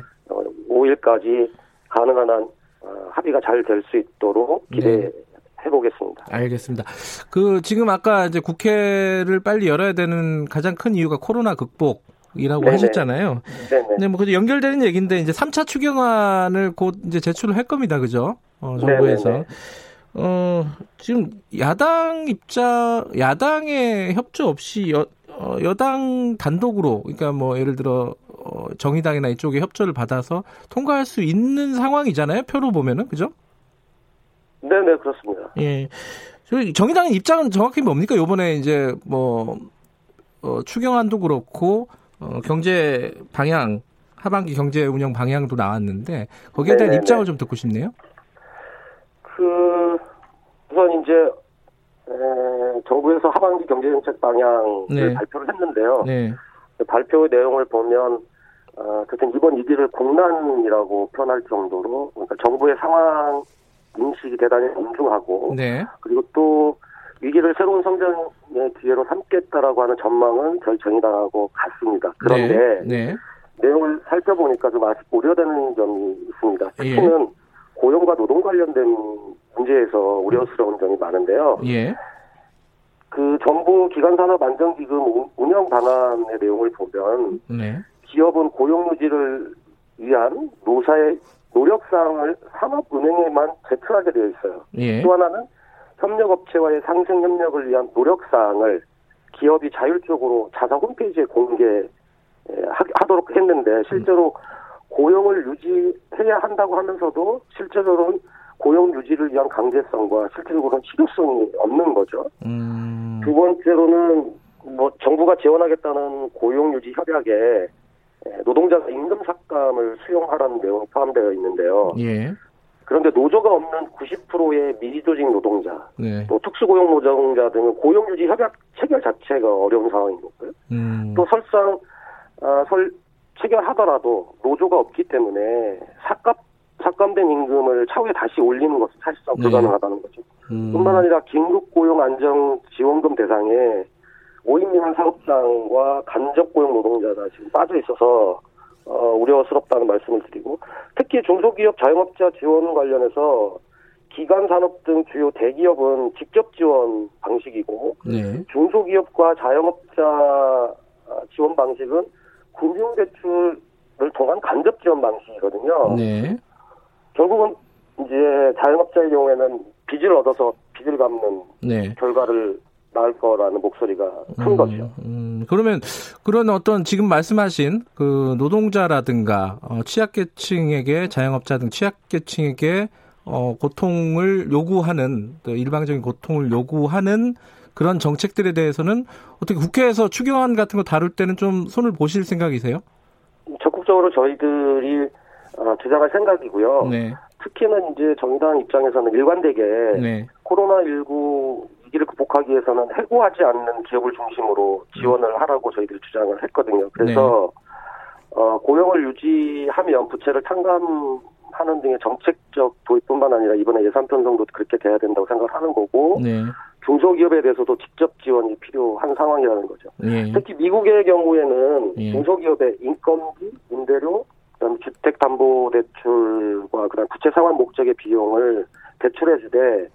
5일까지 어, 가능한 한 어, 합의가 잘 될 수 있도록 네. 기대해 보겠습니다. 알겠습니다. 그 지금 아까 이제 국회를 빨리 열어야 되는 가장 큰 이유가 코로나 극복. 이라고 네네. 하셨잖아요. 네네. 네, 뭐 연결되는 얘기인데 이제 3차 추경안을 곧 이제 제출을 할 겁니다. 그죠? 어, 정부에서. 네네네. 어, 지금 야당 입장, 야당의 협조 없이 여, 어, 여당 단독으로, 그러니까 뭐 예를 들어 어, 정의당이나 이쪽에 협조를 받아서 통과할 수 있는 상황이잖아요. 표로 보면은 그죠? 네네 그렇습니다. 예. 정의당의 입장은 정확히 뭡니까? 요번에 이제 뭐 어, 추경안도 그렇고 어, 경제 방향 하반기 경제 운영 방향도 나왔는데 거기에 대한 네네네. 입장을 좀 듣고 싶네요. 그 우선 이제 에, 정부에서 하반기 경제정책 방향을 네. 발표를 했는데요. 네. 그 발표 내용을 보면 어, 어쨌든 이번 위기를 공난이라고 표현할 정도로 그러니까 정부의 상황 인식이 대단히 엄중하고 네. 그리고 또 위기를 새로운 성장의 기회로 삼겠다라고 하는 전망은 저희 정의당하고 같습니다. 그런데 네. 네. 내용을 살펴보니까 좀 아직 우려되는 점이 있습니다. 예. 특히는 예. 고용과 노동 관련된 문제에서 우려스러운 점이 많은데요. 예. 그 정부 기관산업 안정 기금 운영 방안의 내용을 보면 네. 기업은 고용 유지를 위한 노사의 노력 사항을 산업은행에만 제출하게 되어 있어요. 예. 또 하나는 협력업체와의 상생 협력을 위한 노력 사항을 기업이 자율적으로 자사 홈페이지에 공개하도록 했는데 실제로 고용을 유지해야 한다고 하면서도 실제로는 고용 유지를 위한 강제성과 실질적으로는 실효성이 없는 거죠. 음. 두 번째로는 뭐 정부가 지원하겠다는 고용 유지 협약에 노동자가 임금 삭감을 수용하라는 내용이 포함되어 있는데요. 예. 그런데 노조가 없는 90%의 미조직 노동자, 네. 또 특수고용 노동자 등은 고용 유지 협약 체결 자체가 어려운 상황인 거고요. 음. 또 설상 아, 설 체결하더라도 노조가 없기 때문에 삭감 삭감된 임금을 차후에 다시 올리는 것은 사실상 네. 불가능하다는 거죠. 음. 뿐만 아니라 긴급 고용 안정 지원금 대상에 5인 미만 사업장과 간접 고용 노동자가 지금 빠져 있어서 어, 우려스럽다는 말씀을 드리고 특히 중소기업 자영업자 지원 관련해서 기간 산업 등 주요 대기업은 직접 지원 방식이고 네. 중소기업과 자영업자 아, 지원 방식은 금융대출을 통한 간접 지원 방식이거든요. 네. 결국은 이제 자영업자의 경우에는 빚을 얻어서 빚을 갚는 네. 결과를 나을 거라는 목소리가 큰 음, 거죠. 음, 그러면 그런 어떤 지금 말씀하신 그 노동자라든가 어, 취약계층에게 자영업자 등 취약계층에게 어, 고통을 요구하는 일방적인 고통을 요구하는 그런 정책들에 대해서는 어떻게 국회에서 추경안 같은 거 다룰 때는 좀 손을 보실 생각이세요? 적극적으로 저희들이 어, 주장할 생각이고요. 네. 특히는 이제 정의당 입장에서는 일관되게 네. 코로나19 위기를 극복하기 위해서는 해고하지 않는 기업을 중심으로 지원을 하라고 저희들이 주장을 했거든요. 그래서 네. 어, 고용을 유지하면 부채를 탕감하는 등의 정책적 도입뿐만 아니라 이번에 예산 편성도 그렇게 돼야 된다고 생각을 하는 거고 네. 중소기업에 대해서도 직접 지원이 필요한 상황이라는 거죠. 네. 특히 미국의 경우에는 예. 중소기업의 인건비, 임대료, 주택담보대출과 그다음 부채 상환 목적의 비용을 대출해주되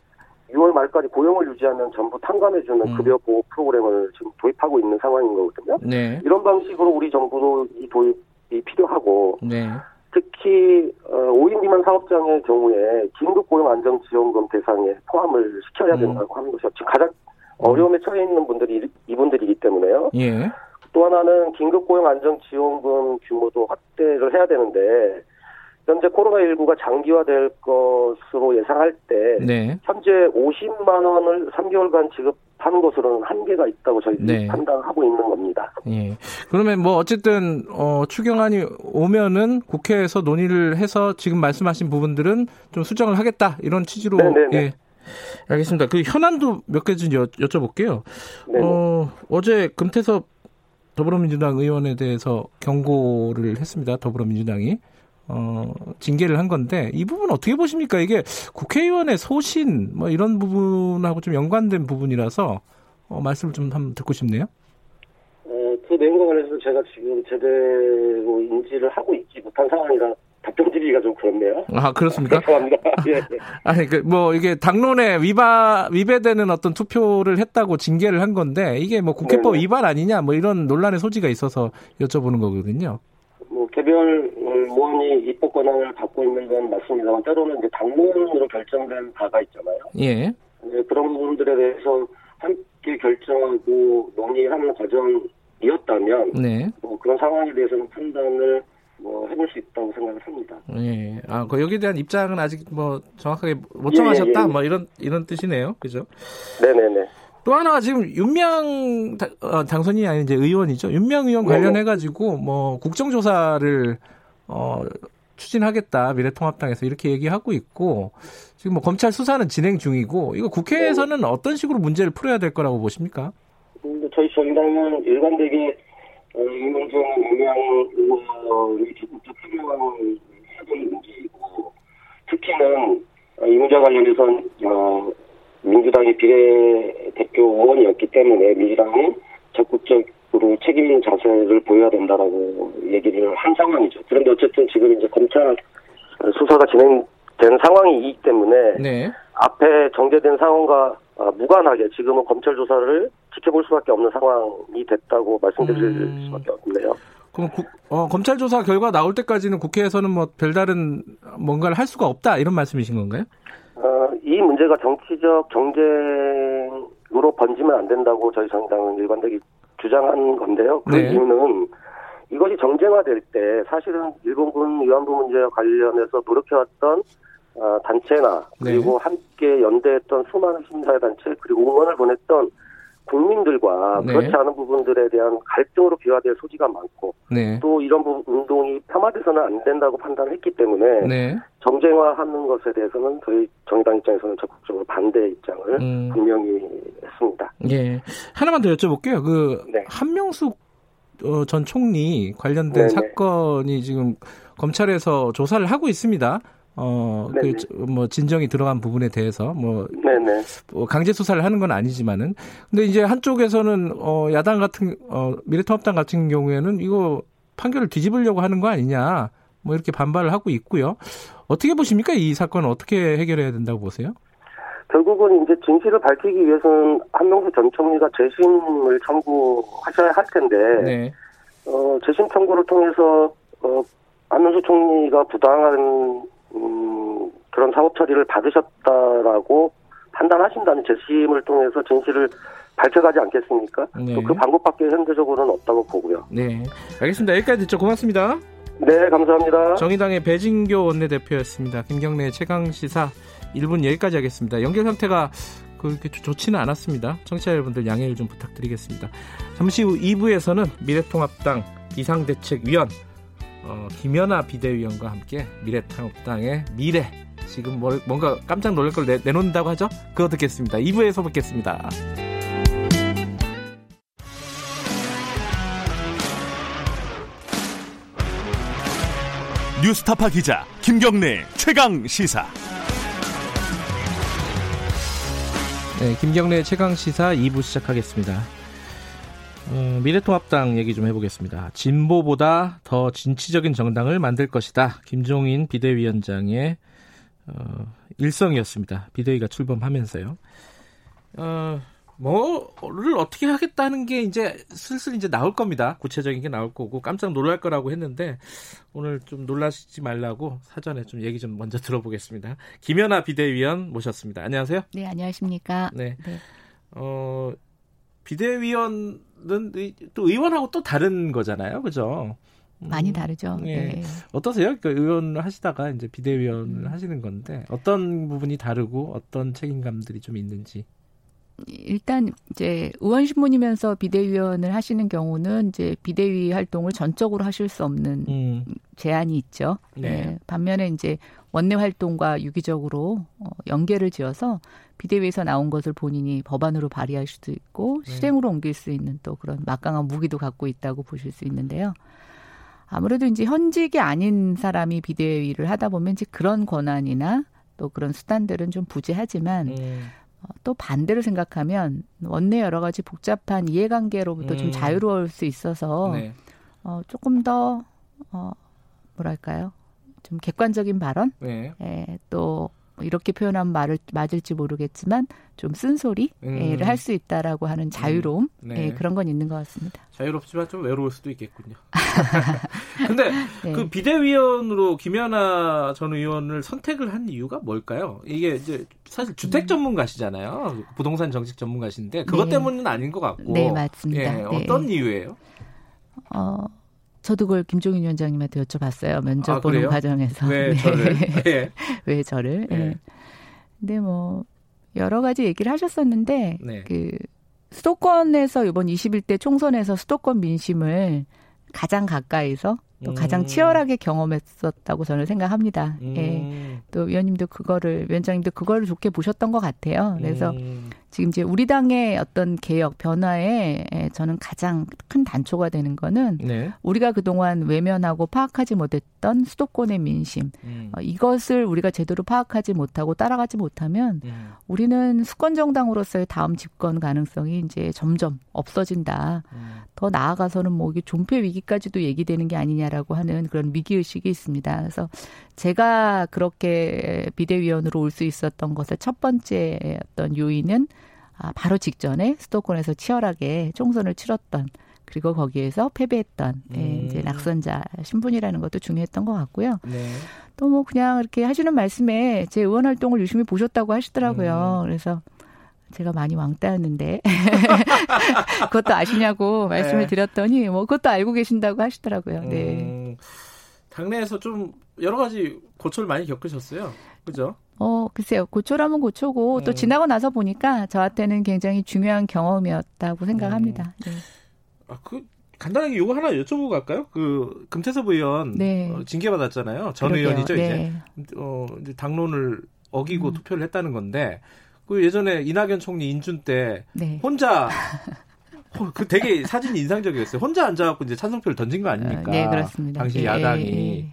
6월 말까지 고용을 유지하면 전부 탕감해주는 음. 급여 보호 프로그램을 지금 도입하고 있는 상황인 거거든요. 네. 이런 방식으로 우리 정부도 이 도입이 필요하고 네. 특히 5인 어, 미만 사업장의 경우에 긴급 고용 안정 지원금 대상에 포함을 시켜야 음. 된다고 음. 하는 것이 지금 가장 어려움에 처해 있는 분들이 이분들이기 때문에요. 예. 또 하나는 긴급 고용 안정 지원금 규모도 확대를 해야 되는데 현재 코로나19가 장기화될 것으로 예상할 때 네. 현재 50만 원을 3개월간 지급 하는 것으로는 한계가 있다고 저희들이 네. 판단하고 있는 겁니다. 예. 그러면 뭐 어쨌든 어, 추경안이 오면은 국회에서 논의를 해서 지금 말씀하신 부분들은 좀 수정을 하겠다 이런 취지로 네네네. 네, 네. 예. 알겠습니다. 그 현안도 몇 개 좀 여쭤볼게요. 네 어, 어제 금태섭 더불어민주당 의원에 대해서 경고를 했습니다. 더불어민주당이. 어, 징계를 한 건데 이 부분 어떻게 보십니까? 이게 국회의원의 소신 뭐 이런 부분하고 좀 연관된 부분이라서 어, 말씀을 좀 한번 듣고 싶네요. 어, 그 내용과 관해서 제가 지금 제대로 인지를 하고 있지 못한 상황이라 답변 드리기가 좀 그렇네요. 아 그렇습니까? 죄송합니다. 예, *laughs* 예. 아니 그 뭐 이게 당론에 위반 위배되는 어떤 투표를 했다고 징계를 한 건데 이게 뭐 국회법 네네. 위반 아니냐 뭐 이런 논란의 소지가 있어서 여쭤보는 거거든요. 뭐 개별 의원이 입법 권한을 갖고 있는 건 맞습니다만 때로는 이제 당론으로 결정된 바가 있잖아요. 예. 네, 그런 부분들에 대해서 함께 결정하고 논의하는 과정이 상황이었다면 네. 뭐 그런 상황에 대해서는 판단을 뭐 해볼 수 있다고 생각을 합니다. 예. 아, 그 여기에 대한 입장은 아직 뭐 정확하게 못 정하셨다. 예, 예, 예. 뭐 이런 이런 뜻이네요. 그죠? 네네네. 또 하나가 지금 윤명 어, 당선인이 아닌 이제 의원이죠. 윤명 의원 관련해 가지고 뭐 국정조사를 어 추진하겠다 미래통합당에서 이렇게 얘기하고 있고 지금 뭐 검찰 수사는 진행 중이고 이거 국회에서는 네. 어떤 식으로 문제를 풀어야 될 거라고 보십니까? 음, 저희 정당은 일관되게 어, 이명정 의원이 적극적 필요한 사정이 문제이고 특히는 어, 이 문제 관련해서는 어, 민주당이 비례대표 의원이었기 때문에 민주당이 적극적 으로 책임 자세를 보여야 된다라고 얘기를 한 상황이죠. 그런데 어쨌든 지금 이제 검찰 수사가 진행된 상황이기 때문에 네. 앞에 정제된 상황과 아, 무관하게 지금은 검찰 조사를 지켜볼 수밖에 없는 상황이 됐다고 말씀드릴 음... 수밖에 없네요. 그럼 구, 어, 검찰 조사 결과 나올 때까지는 국회에서는 뭐 별다른 뭔가를 할 수가 없다 이런 말씀이신 건가요? 어, 이 문제가 정치적 경쟁으로 번지면 안 된다고 저희 정당은 일관되게 주장한 건데요. 그 네. 이유는 이것이 정쟁화될 때 사실은 일본군 위안부 문제와 관련해서 노력해왔던 어, 단체나 네. 그리고 네. 함께 연대했던 수많은 시민사회단체 그리고 응원을 보냈던 국민들과 네. 그렇지 않은 부분들에 대한 갈등으로 비화될 소지가 많고 네. 또 이런 부, 운동이 폄하돼서는 안 된다고 판단했기 때문에 네. 정쟁화하는 것에 대해서는 저희 정의당 입장에서는 적극적으로 반대 입장을 음. 분명히 했습니다. 예, 하나만 더 여쭤볼게요. 그 네. 한명숙 어, 전 총리 관련된 네네. 사건이 지금 검찰에서 조사를 하고 있습니다. 어, 그, 뭐, 진정이 들어간 부분에 대해서, 뭐, 네네. 뭐 강제 수사를 하는 건 아니지만은. 근데 이제 한쪽에서는, 어, 야당 같은, 어, 미래통합당 같은 경우에는 이거 판결을 뒤집으려고 하는 거 아니냐, 뭐 이렇게 반발을 하고 있고요. 어떻게 보십니까? 이 사건은 어떻게 해결해야 된다고 보세요? 결국은 이제 진실을 밝히기 위해서는 한명수 전 총리가 재심을 청구하셔야 할 텐데, 네. 어, 재심 청구를 통해서, 어, 한명수 총리가 부당한 음, 그런 사업 처리를 받으셨다라고 판단하신다는 재심을 통해서 진실을 밝혀가지 않겠습니까? 네. 또그 방법밖에 현재적으로는 없다고 보고요. 네, 알겠습니다. 여기까지 듣죠. 고맙습니다. 네, 감사합니다. 정의당의 배진교 원내대표였습니다. 김경래 최강 시사 1분 여기까지 하겠습니다. 연결 상태가 그렇게 좋지는 않았습니다. 청취자 여러분들 양해를 좀 부탁드리겠습니다. 잠시 후 2부에서는 미래통합당 비상대책위원 어, 김연아 비대위원과 함께 미래통합당의 미래 지금 뭘, 뭔가 깜짝 놀랄 걸 내, 내놓는다고 하죠? 그거 듣겠습니다. 2부에서 뵙겠습니다. 뉴스타파 기자 김경래 최강 시사. 네, 김경래 최강 시사 2부 시작하겠습니다. 어, 미래통합당 얘기 좀 해보겠습니다. 진보보다 더 진취적인 정당을 만들 것이다. 김종인 비대위원장의 어, 일성이었습니다. 비대위가 출범하면서요. 어, 뭐를 어떻게 하겠다는 게 이제 슬슬 이제 나올 겁니다. 구체적인 게 나올 거고 깜짝 놀랄 거라고 했는데 오늘 좀 놀라시지 말라고 사전에 좀 얘기 좀 먼저 들어보겠습니다. 김연아 비대위원 모셨습니다. 안녕하세요. 네, 안녕하십니까. 네. 네. 어, 비대위원은 또 의원하고 또 다른 거잖아요. 그죠? 많이 음, 다르죠. 예. 네. 어떠세요? 그 의원 하시다가 이제 비대위원을 음. 하시는 건데 어떤 부분이 다르고 어떤 책임감들이 좀 있는지. 일단 이제 의원 신문이면서 비대위원을 하시는 경우는 이제 비대위 활동을 전적으로 하실 수 없는 음. 제한이 있죠. 네. 네. 반면에 이제 원내 활동과 유기적으로 어, 연계를 지어서 비대위에서 나온 것을 본인이 법안으로 발의할 수도 있고 네. 실행으로 옮길 수 있는 또 그런 막강한 무기도 갖고 있다고 보실 수 있는데요. 아무래도 이제 현직이 아닌 사람이 비대위를 하다 보면 이제 그런 권한이나 또 그런 수단들은 좀 부재하지만 음. 어, 또 반대로 생각하면 원내 여러 가지 복잡한 이해관계로부터 음. 좀 자유로울 수 있어서 네. 어, 조금 더 어, 뭐랄까요 좀 객관적인 발언, 네. 예, 또 이렇게 표현하면 말을 맞을지 모르겠지만 좀 쓴소리를 음. 할수 있다라고 하는 자유로움 음. 네. 예, 그런 건 있는 것 같습니다. 자유롭지만 좀 외로울 수도 있겠군요. *laughs* 근데 네. 그 비대위원으로 김연아 전 의원을 선택을 한 이유가 뭘까요? 이게 이제 사실 주택 음. 전문가시잖아요. 부동산 정책 전문가신데 그것 네. 때문은 아닌 것 같고. 네 맞습니다. 예, 네. 어떤 이유예요? 어. 저도 그걸 김종인 위원장님한테 여쭤봤어요. 면접 아, 보는 과정에서. 왜 네. 저를? 네. *laughs* 왜 저를? 네. 네. 근데 뭐 여러 가지 얘기를 하셨었는데 네. 그 수도권에서 이번 21대 총선에서 수도권 민심을 가장 가까이서 또 가장 음. 치열하게 경험했었다고 저는 생각합니다. 음. 예. 또 위원님도 그거를 위원장님도 그거를 좋게 보셨던 것 같아요. 그래서 음. 지금 이제 우리 당의 어떤 개혁 변화에 저는 가장 큰 단초가 되는 거는 네. 우리가 그동안 외면하고 파악하지 못했던 수도권의 민심 음. 어, 이것을 우리가 제대로 파악하지 못하고 따라가지 못하면 음. 우리는 수권 정당으로서의 다음 집권 가능성이 이제 점점 없어진다. 음. 더 나아가서는 뭐 이게 존폐 위기까지도 얘기되는 게 아니냐라고 하는 그런 위기 의식이 있습니다. 그래서 제가 그렇게 비대위원으로 올 수 있었던 것의 첫 번째 어떤 요인은 아, 바로 직전에 수도권에서 치열하게 총선을 치렀던 그리고 거기에서 패배했던. 예, 이제 낙선자 신분이라는 것도 중요했던 것 같고요. 네. 또뭐 그냥 이렇게 하시는 말씀에 제 의원 활동을 유심히 보셨다고 하시더라고요. 음. 그래서 제가 많이 왕따였는데 *laughs* 그것도 아시냐고 말씀을 네. 드렸더니 뭐 그것도 알고 계신다고 하시더라고요. 네. 음. 당내에서 좀 여러 가지 고초를 많이 겪으셨어요. 그죠? 어, 글쎄요. 고초라면 고초고 음. 또 지나고 나서 보니까 저한테는 굉장히 중요한 경험이었다고 생각합니다. 음. 네. 아, 그 간단하게 이거 하나 여쭤보고 갈까요? 그 금태섭 의원 네. 어, 징계 받았잖아요. 전 그러게요. 의원이죠, 네. 이제. 어, 이제 당론을 어기고 음. 투표를 했다는 건데 그 예전에 이낙연 총리 인준 때 네. 혼자 그 되게 사진이 인상적이었어요. 혼자 앉아갖고 이제 찬성표를 던진 거 아닙니까? 어, 네, 그렇습니다. 당시 네. 야당이.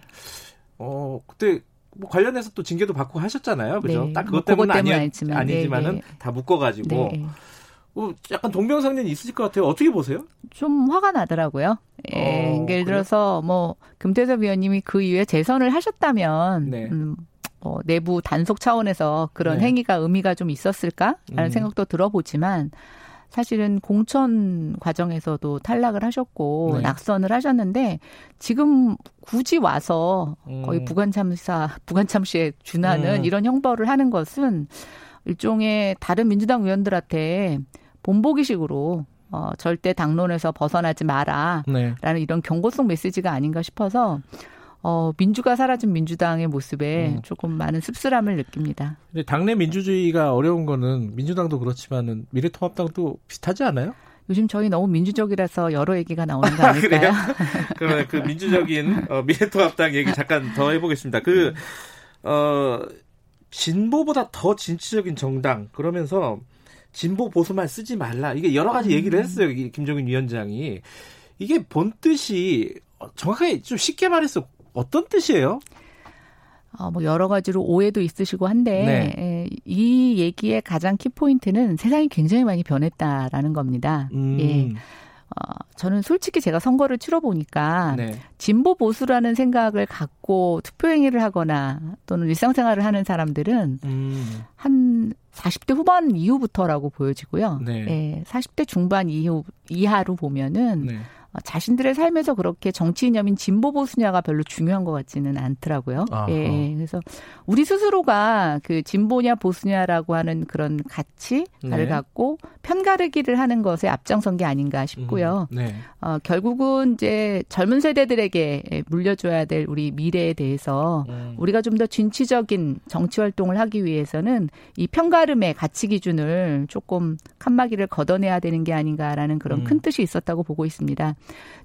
어, 그때 뭐 관련해서 또 징계도 받고 하셨잖아요. 그죠? 네. 딱 그것 뭐 때문은 아니, 아니지만, 아니지만은 네, 네. 다 묶어가지고. 네. 어, 약간 동병상련이 있으실 것 같아요. 어떻게 보세요? 좀 화가 나더라고요. 예, 어, 예를 들어서 뭐 금태섭 위원님이 그 이후에 재선을 하셨다면 네. 음, 어, 내부 단속 차원에서 그런 네. 행위가 의미가 좀 있었을까라는 음. 생각도 들어보지만 사실은 공천 과정에서도 탈락을 하셨고 네. 낙선을 하셨는데 지금 굳이 와서 거의 음. 부관참사 부관참시에 준하는 음. 이런 형벌을 하는 것은 일종의 다른 민주당 의원들한테 본보기식으로 어, 절대 당론에서 벗어나지 마라. 네. 라는 이런 경고성 메시지가 아닌가 싶어서 어, 민주가 사라진 민주당의 모습에 음. 조금 많은 씁쓸함을 느낍니다. 근데 당내 민주주의가 어려운 거는 민주당도 그렇지만은 미래통합당도 비슷하지 않아요? 요즘 저희 너무 민주적이라서 여러 얘기가 나오는 거 아닐까요? *laughs* 그러면 그 민주적인 어, 미래통합당 얘기 잠깐 더 해보겠습니다. 그, 어, 진보보다 더 진취적인 정당, 그러면서 진보 보수만 쓰지 말라. 이게 여러 가지 얘기를 음. 했어요. 김종인 위원장이. 이게 본 뜻이 정확하게 좀 쉽게 말해서 어떤 뜻이에요? 어, 뭐 여러 가지로 오해도 있으시고 한데 네. 에, 이 얘기의 가장 키포인트는 세상이 굉장히 많이 변했다라는 겁니다. 음. 예. 어, 저는 솔직히 제가 선거를 치러 보니까 네. 진보 보수라는 생각을 갖고 투표 행위를 하거나 또는 일상생활을 하는 사람들은 음. 한 40대 후반 이후부터라고 보여지고요. 네. 예, 40대 중반 이후 이하로 보면은 네. 어, 자신들의 삶에서 그렇게 정치 이념인 진보 보수냐가 별로 중요한 것 같지는 않더라고요. 아하. 예, 예, 그래서 우리 스스로가 그 진보냐 보수냐라고 하는 그런 가치를 네. 갖고 편가르기를 하는 것에 앞장선 게 아닌가 싶고요. 음, 네. 어, 결국은 이제 젊은 세대들에게 물려줘야 될 우리 미래에 대해서 음. 우리가 좀 더 진취적인 정치 활동을 하기 위해서는 이 편가름의 가치 기준을 조금 칸막이를 걷어내야 되는 게 아닌가라는 그런 음. 큰 뜻이 있었다고 보고 있습니다.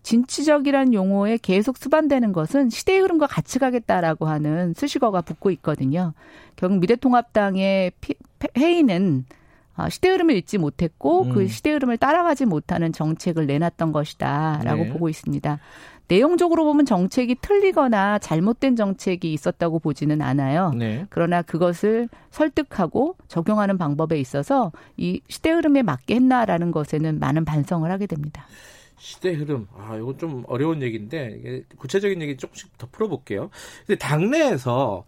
진취적이란 용어에 계속 수반되는 것은 시대의 흐름과 같이 가겠다라고 하는 수식어가 붙고 있거든요. 결국 미래통합당의 피, 회의는 아, 시대 흐름을 읽지 못했고 음. 그 시대 흐름을 따라가지 못하는 정책을 내놨던 것이다라고 네. 보고 있습니다. 내용적으로 보면 정책이 틀리거나 잘못된 정책이 있었다고 보지는 않아요. 네. 그러나 그것을 설득하고 적용하는 방법에 있어서 이 시대 흐름에 맞게 했나라는 것에는 많은 반성을 하게 됩니다. 시대 흐름. 아, 이건 좀 어려운 얘기인데 구체적인 얘기 조금씩 더 풀어볼게요. 근데 당내에서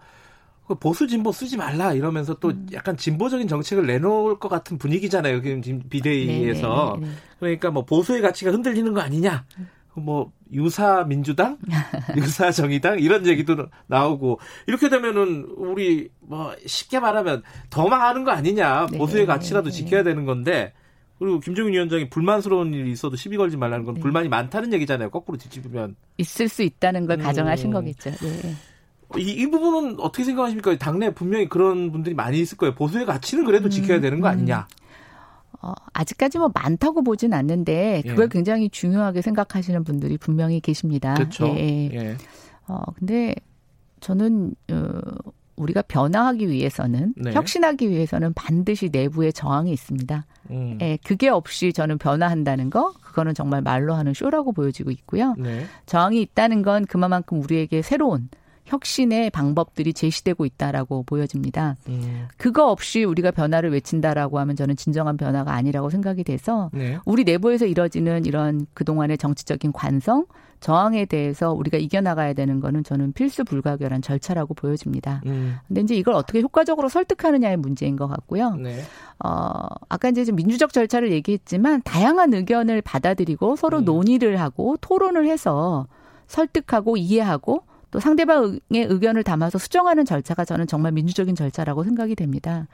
그 보수 진보 쓰지 말라 이러면서 또 음. 약간 진보적인 정책을 내놓을 것 같은 분위기잖아요. 지금 비대위에서. 네네, 네네. 그러니까 뭐 보수의 가치가 흔들리는 거 아니냐. 뭐 유사 민주당, *laughs* 유사 정의당 이런 얘기도 나오고 이렇게 되면은 우리 뭐 쉽게 말하면 더 망하는 거 아니냐. 보수의 가치라도 지켜야 되는 건데 그리고 김정인 위원장이 불만스러운 일이 있어도 시비 걸지 말라는 건 네. 불만이 많다는 얘기잖아요. 거꾸로 뒤집으면 있을 수 있다는 걸 음. 가정하신 거겠죠. 네. 이, 이 부분은 어떻게 생각하십니까? 당내 분명히 그런 분들이 많이 있을 거예요. 보수의 가치는 그래도 음, 지켜야 되는 거 아니냐? 어, 아직까지 뭐 많다고 보진 않는데 그걸 예. 굉장히 중요하게 생각하시는 분들이 분명히 계십니다. 그렇죠. 예. 예. 어, 근데 저는 어, 우리가 변화하기 위해서는 네. 혁신하기 위해서는 반드시 내부에 저항이 있습니다. 음. 예, 그게 없이 저는 변화한다는 거 그거는 정말 말로 하는 쇼라고 보여지고 있고요. 네. 저항이 있다는 건 그만큼 우리에게 새로운 혁신의 방법들이 제시되고 있다라고 보여집니다. 음. 그거 없이 우리가 변화를 외친다라고 하면 저는 진정한 변화가 아니라고 생각이 돼서 네. 우리 내부에서 이뤄지는 이런 그동안의 정치적인 관성, 저항에 대해서 우리가 이겨나가야 되는 거는 저는 필수 불가결한 절차라고 보여집니다. 음. 근데 이제 이걸 어떻게 효과적으로 설득하느냐의 문제인 것 같고요. 네. 어, 아까 이제 좀 민주적 절차를 얘기했지만 다양한 의견을 받아들이고 서로 음. 논의를 하고 토론을 해서 설득하고 이해하고 또 상대방의 의견을 담아서 수정하는 절차가 저는 정말 민주적인 절차라고 생각이 됩니다.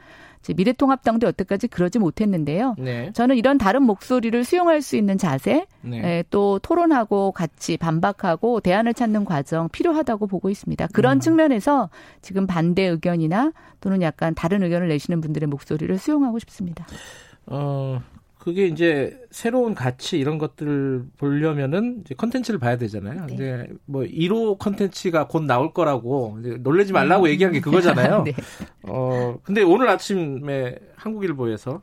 미래통합당도 여태까지 그러지 못했는데요. 네. 저는 이런 다른 목소리를 수용할 수 있는 자세, 네. 에, 또 토론하고 같이 반박하고 대안을 찾는 과정 필요하다고 보고 있습니다. 그런 음. 측면에서 지금 반대 의견이나 또는 약간 다른 의견을 내시는 분들의 목소리를 수용하고 싶습니다. 어, 그게 이제 새로운 가치 이런 것들을 보려면은 이제 컨텐츠를 봐야 되잖아요. 네. 이제 뭐 1호 컨텐츠가 곧 나올 거라고 이제 놀래지 말라고 음. 얘기한 게 그거잖아요. *laughs* 네. 어 근데 오늘 아침에 한국일보에서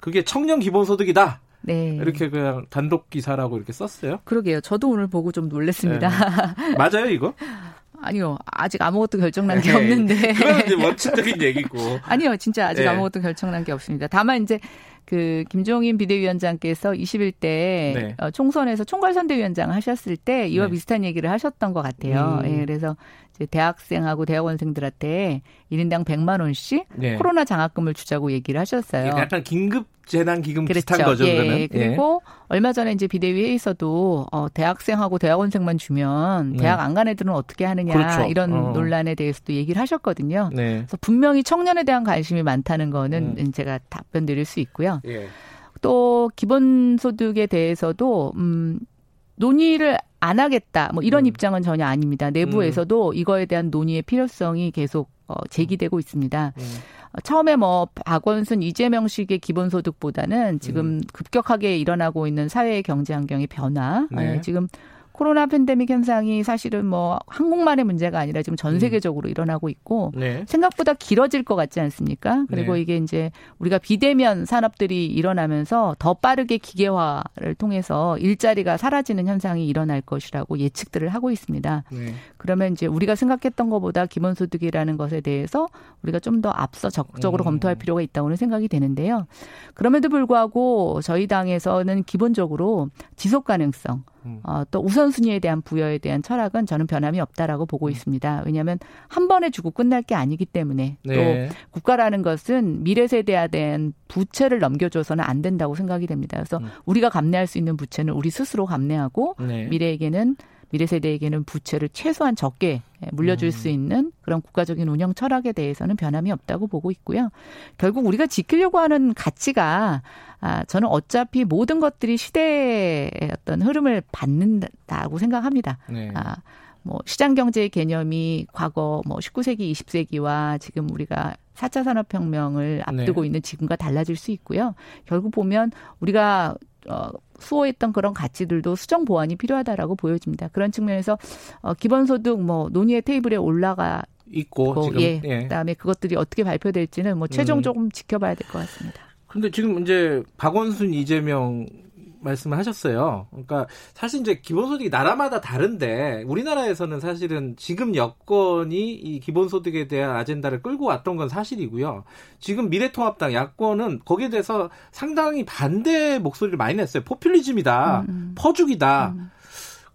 그게 청년 기본소득이다. 네. 이렇게 그냥 단독 기사라고 이렇게 썼어요. 그러게요. 저도 오늘 보고 좀 놀랐습니다. 네. 맞아요, 이거? *laughs* 아니요, 아직 아무것도 결정난 게 네. 없는데. 그건 이제 원칙적인 얘기고. *laughs* 아니요, 진짜 아직 네. 아무것도 결정난 게 없습니다. 다만 이제 그 김종인 비대위원장께서 21대 네. 어, 총선에서 총괄선대위원장 하셨을 때 이와 네. 비슷한 얘기를 하셨던 것 같아요. 음. 예, 그래서 대학생하고 대학원생들한테 1인당 100만 원씩 네. 코로나 장학금을 주자고 얘기를 하셨어요. 약간 긴급 재난 기금 그렇죠. 비슷한 거죠. 예, 그러면. 그리고 예. 얼마 전에 이제 비대위 회의에서도 어, 대학생하고 대학원생만 주면 네. 대학 안 간 애들은 어떻게 하느냐 그렇죠. 이런 어. 논란에 대해서도 얘기를 하셨거든요. 네. 그래서 분명히 청년에 대한 관심이 많다는 거는 음. 제가 답변 드릴 수 있고요. 예. 또 기본소득에 대해서도 음 논의를 안 하겠다 뭐 이런 음. 입장은 전혀 아닙니다. 내부에서도 음. 이거에 대한 논의의 필요성이 계속 어, 제기되고 있습니다. 음. 처음에 뭐 박원순 이재명식의 기본소득보다는 지금 음. 급격하게 일어나고 있는 사회의 경제 환경의 변화, 네. 네. 지금 코로나 팬데믹 현상이 사실은 뭐 한국만의 문제가 아니라 지금 전 음. 세계적으로 음. 일어나고 있고 네. 생각보다 길어질 것 같지 않습니까? 그리고 네. 이게 이제 우리가 비대면 산업들이 일어나면서 더 빠르게 기계화를 통해서 일자리가 사라지는 현상이 일어날 것이라고 예측들을 하고 있습니다. 네. 그러면 이제 우리가 생각했던 것보다 기본소득이라는 것에 대해서 우리가 좀 더 앞서 적극적으로 음. 검토할 필요가 있다고는 생각이 되는데요. 그럼에도 불구하고 저희 당에서는 기본적으로 지속 가능성 음. 어, 또 우선순위에 대한 부여에 대한 철학은 저는 변함이 없다라고 보고 음. 있습니다. 왜냐하면 한 번에 주고 끝날 게 아니기 때문에 네. 또 국가라는 것은 미래 세대에 대한 부채를 넘겨줘서는 안 된다고 생각이 됩니다. 그래서 음. 우리가 감내할 수 있는 부채는 우리 스스로 감내하고 네. 미래에게는 미래 세대에게는 부채를 최소한 적게 물려줄 음. 수 있는 그런 국가적인 운영 철학에 대해서는 변함이 없다고 보고 있고요. 결국 우리가 지키려고 하는 가치가 아, 저는 어차피 모든 것들이 시대의 어떤 흐름을 받는다고 생각합니다. 네. 아, 뭐 시장 경제의 개념이 과거 뭐 19세기, 20세기와 지금 우리가 4차 산업혁명을 앞두고 네. 있는 지금과 달라질 수 있고요. 결국 보면 우리가 어, 수호했던 그런 가치들도 수정 보완이 필요하다라고 보여집니다. 그런 측면에서 어, 기본소득 뭐 논의의 테이블에 올라가 있고 지금 예, 예. 그다음에 그것들이 어떻게 발표될지는 뭐 최종 음. 조금 지켜봐야 될 것 같습니다. 근데 지금 이제 박원순 이재명 말씀을 하셨어요. 그러니까 사실 이제 기본소득이 나라마다 다른데 우리나라에서는 사실은 지금 여건이 이 기본소득에 대한 아젠다를 끌고 왔던 건 사실이고요. 지금 미래통합당 야권은 거기에 대해서 상당히 반대 목소리를 많이 냈어요. 포퓰리즘이다, 음. 음. 퍼죽이다. 음.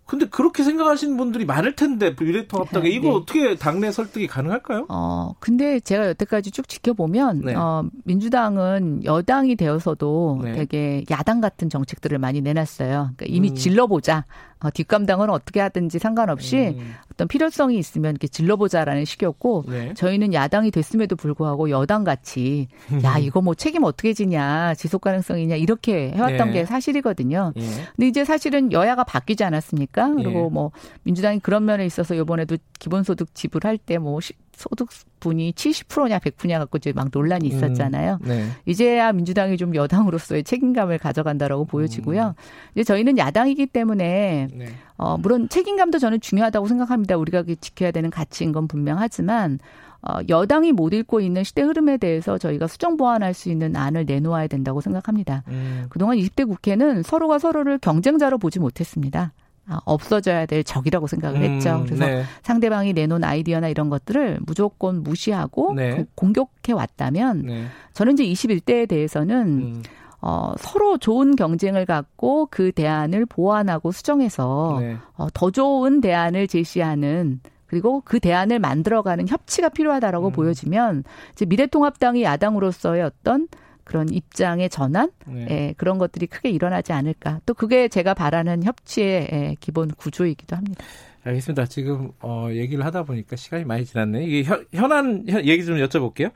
근데 그렇게 생각하시는 분들이 많을 텐데 미래통합당에 네. 이거 네. 어떻게 당내 설득이 가능할까요? 어 근데 제가 여태까지 쭉 지켜보면 네. 어 민주당은 여당이 되어서도 네. 되게 야당 같은 정책들을 많이 내놨어요. 그러니까 이미 음. 질러보자. 어, 뒷감당은 어떻게 하든지 상관없이 음. 어떤 필요성이 있으면 이렇게 질러보자라는 식이었고 네. 저희는 야당이 됐음에도 불구하고 여당 같이 야 *laughs* 이거 뭐 책임 어떻게 지냐 지속 가능성이냐 이렇게 해왔던 네. 게 사실이거든요. 예. 근데 이제 사실은 여야가 바뀌지 않았습니까? 그리고 예. 뭐 민주당이 그런 면에 있어서 이번에도 기본소득 지불할 때뭐 소득분이 70%냐 100%냐 갖고 이제 막 논란이 음. 있었잖아요. 음, 네. 이제야 민주당이 좀 여당으로서의 책임감을 가져간다라고 보여지고요. 음. 이제 저희는 야당이기 때문에 네. 어 물론 책임감도 저는 중요하다고 생각합니다. 우리가 지켜야 되는 가치인 건 분명하지만 어, 여당이 못 읽고 있는 시대 흐름에 대해서 저희가 수정 보완할 수 있는 안을 내놓아야 된다고 생각합니다. 음. 그동안 20대 국회는 서로가 서로를 경쟁자로 보지 못했습니다. 아, 없어져야 될 적이라고 생각을 음, 했죠. 그래서 네. 상대방이 내놓은 아이디어나 이런 것들을 무조건 무시하고 네. 공격해 왔다면 네. 저는 이제 21대에 대해서는 음. 어, 서로 좋은 경쟁을 갖고 그 대안을 보완하고 수정해서 네. 어, 더 좋은 대안을 제시하는 그리고 그 대안을 만들어가는 협치가 필요하다라고 음. 보여지면 이제 미래통합당이 야당으로서의 어떤 그런 입장의 전환, 네. 예, 그런 것들이 크게 일어나지 않을까. 또 그게 제가 바라는 협치의 예, 기본 구조이기도 합니다. 알겠습니다. 지금 어, 얘기를 하다 보니까 시간이 많이 지났네. 이게 현, 현안 얘기 좀 여쭤볼게요.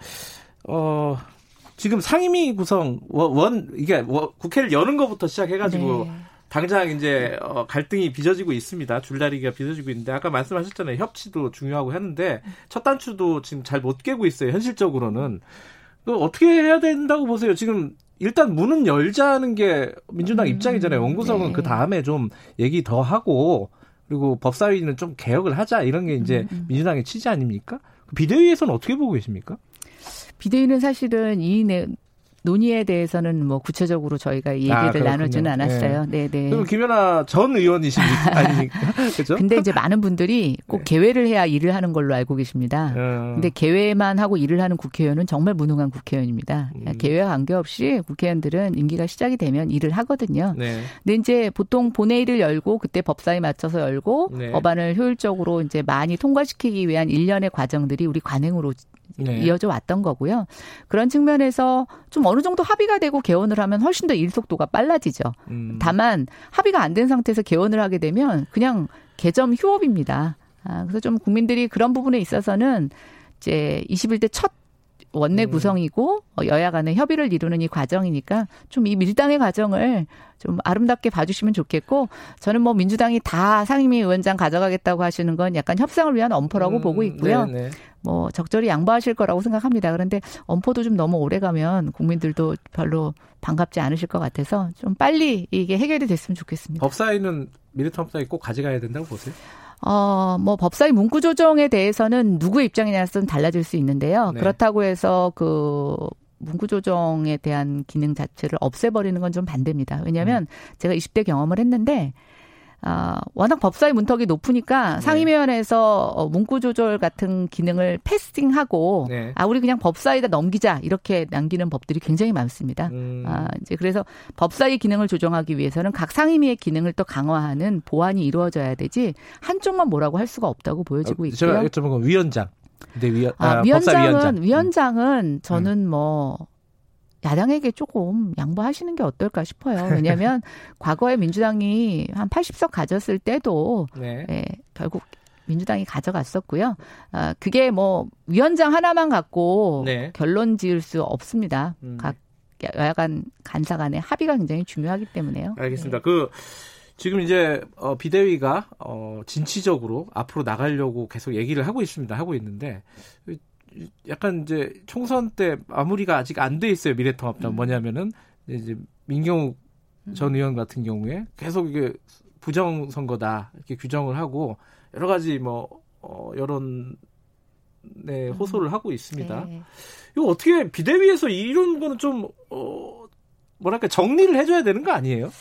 어, 지금 상임위 구성 원, 원 이게 국회를 여는 것부터 시작해가지고 네. 당장 이제 어, 갈등이 빚어지고 있습니다. 줄다리기가 빚어지고 있는데 아까 말씀하셨잖아요. 협치도 중요하고 했는데 첫 단추도 지금 잘 못 깨고 있어요. 현실적으로는 그 어떻게 해야 된다고 보세요? 지금 일단 문은 열자는 게 민주당 음, 입장이잖아요. 원구성은 네. 그 다음에 좀 얘기 더 하고 그리고 법사위는 좀 개혁을 하자 이런 게 이제 음, 음. 민주당의 취지 아닙니까? 비대위에서는 어떻게 보고 계십니까? 비대위는 사실은 이 논의에 대해서는 뭐 구체적으로 저희가 얘기를 아, 나누지는 않았어요. 네, 네. 그럼 김연아 전 의원이십니까? *laughs* 그죠? 근데 이제 많은 분들이 꼭 네. 개회를 해야 일을 하는 걸로 알고 계십니다. 어. 근데 개회만 하고 일을 하는 국회의원은 정말 무능한 국회의원입니다. 음. 개회와 관계없이 국회의원들은 임기가 시작이 되면 일을 하거든요. 네. 근데 이제 보통 본회의를 열고 그때 법사에 맞춰서 열고 네. 법안을 효율적으로 이제 많이 통과시키기 위한 일련의 과정들이 우리 관행으로 네. 이어져 왔던 거고요. 그런 측면에서 좀 어느 정도 합의가 되고 개원을 하면 훨씬 더 일 속도가 빨라지죠. 음. 다만 합의가 안 된 상태에서 개원을 하게 되면 그냥 개점 휴업입니다. 아, 그래서 좀 국민들이 그런 부분에 있어서는 이제 21대 첫 원내 음. 구성이고 어, 여야 간의 협의를 이루는 이 과정이니까 좀 이 밀당의 과정을 좀 아름답게 봐주시면 좋겠고 저는 뭐 민주당이 다 상임위 위원장 가져가겠다고 하시는 건 약간 협상을 위한 엄포라고 음, 보고 있고요. 네네. 네. 뭐 적절히 양보하실 거라고 생각합니다. 그런데 엄포도 좀 너무 오래 가면 국민들도 별로 반갑지 않으실 것 같아서 좀 빨리 이게 해결이 됐으면 좋겠습니다. 법사위는 미래통합당이 꼭 가져가야 된다고 보세요? 어, 뭐 법사위 문구 조정에 대해서는 누구의 입장이냐서는 달라질 수 있는데요. 네. 그렇다고 해서 그 문구 조정에 대한 기능 자체를 없애버리는 건 좀 반대입니다. 왜냐하면 음. 제가 20대 경험을 했는데 아, 워낙 법사위 문턱이 높으니까 네. 상임위원회에서 어, 문구 조절 같은 기능을 패스팅하고 네. 아 우리 그냥 법사위에다 넘기자 이렇게 남기는 법들이 굉장히 많습니다. 음. 아 이제 그래서 법사위 기능을 조정하기 위해서는 각 상임위의 기능을 또 강화하는 보완이 이루어져야 되지 한쪽만 뭐라고 할 수가 없다고 보여지고 어, 있고요. 제가 여쭤본 건 위원장. 근데 위, 아, 아, 위원장은 위원장. 위원장은 음. 저는 음. 뭐 야당에게 조금 양보하시는 게 어떨까 싶어요. 왜냐하면 *laughs* 과거에 민주당이 한 80석 가졌을 때도 네. 예, 결국 민주당이 가져갔었고요. 아, 그게 뭐 위원장 하나만 갖고 네. 결론 지을 수 없습니다. 음. 각 여야간 간사 간의 합의가 굉장히 중요하기 때문에요. 알겠습니다. 네. 그 지금 이제 어, 비대위가 어, 진취적으로 앞으로 나가려고 계속 얘기를 하고 있습니다. 하고 있는데 약간 이제 총선 때 마무리가 아직 안 돼 있어요. 미래통합당 음. 뭐냐면은 이제 민경욱 음. 전 의원 같은 경우에 계속 이게 부정 선거다 이렇게 규정을 하고 여러 가지 뭐 어, 여론 네, 호소를 하고 있습니다. 네. 이거 어떻게 비대위에서 이런 거는 좀 어, 뭐랄까 정리를 해줘야 되는 거 아니에요?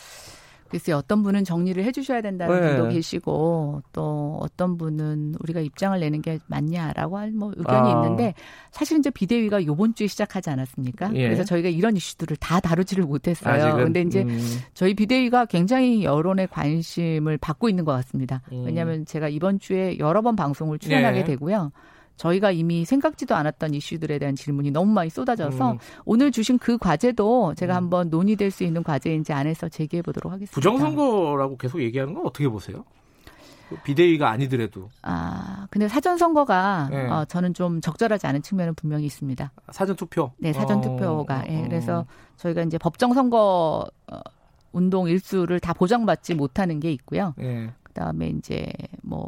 글쎄 어떤 분은 정리를 해주셔야 된다는 네. 분도 계시고 또 어떤 분은 우리가 입장을 내는 게 맞냐라고 할 뭐 의견이 아. 있는데 사실 이제 비대위가 요번 주에 시작하지 않았습니까? 예. 그래서 저희가 이런 이슈들을 다 다루지를 못했어요. 아직은, 근데 이제 음. 저희 비대위가 굉장히 여론의 관심을 받고 있는 것 같습니다. 음. 왜냐하면 제가 이번 주에 여러 번 방송을 출연하게 예. 되고요. 저희가 이미 생각지도 않았던 이슈들에 대한 질문이 너무 많이 쏟아져서 음. 오늘 주신 그 과제도 제가 음. 한번 논의될 수 있는 과제인지 안에서 제기해 보도록 하겠습니다. 부정선거라고 계속 얘기하는 건 어떻게 보세요? 비대위가 아니더라도. 아, 근데 사전 선거가 네. 어, 저는 좀 적절하지 않은 측면은 분명히 있습니다. 사전 투표. 네, 사전 어. 투표가. 예, 그래서 저희가 이제 법정 선거 어, 운동 일수를 다 보장받지 못하는 게 있고요. 네. 그다음에 이제 뭐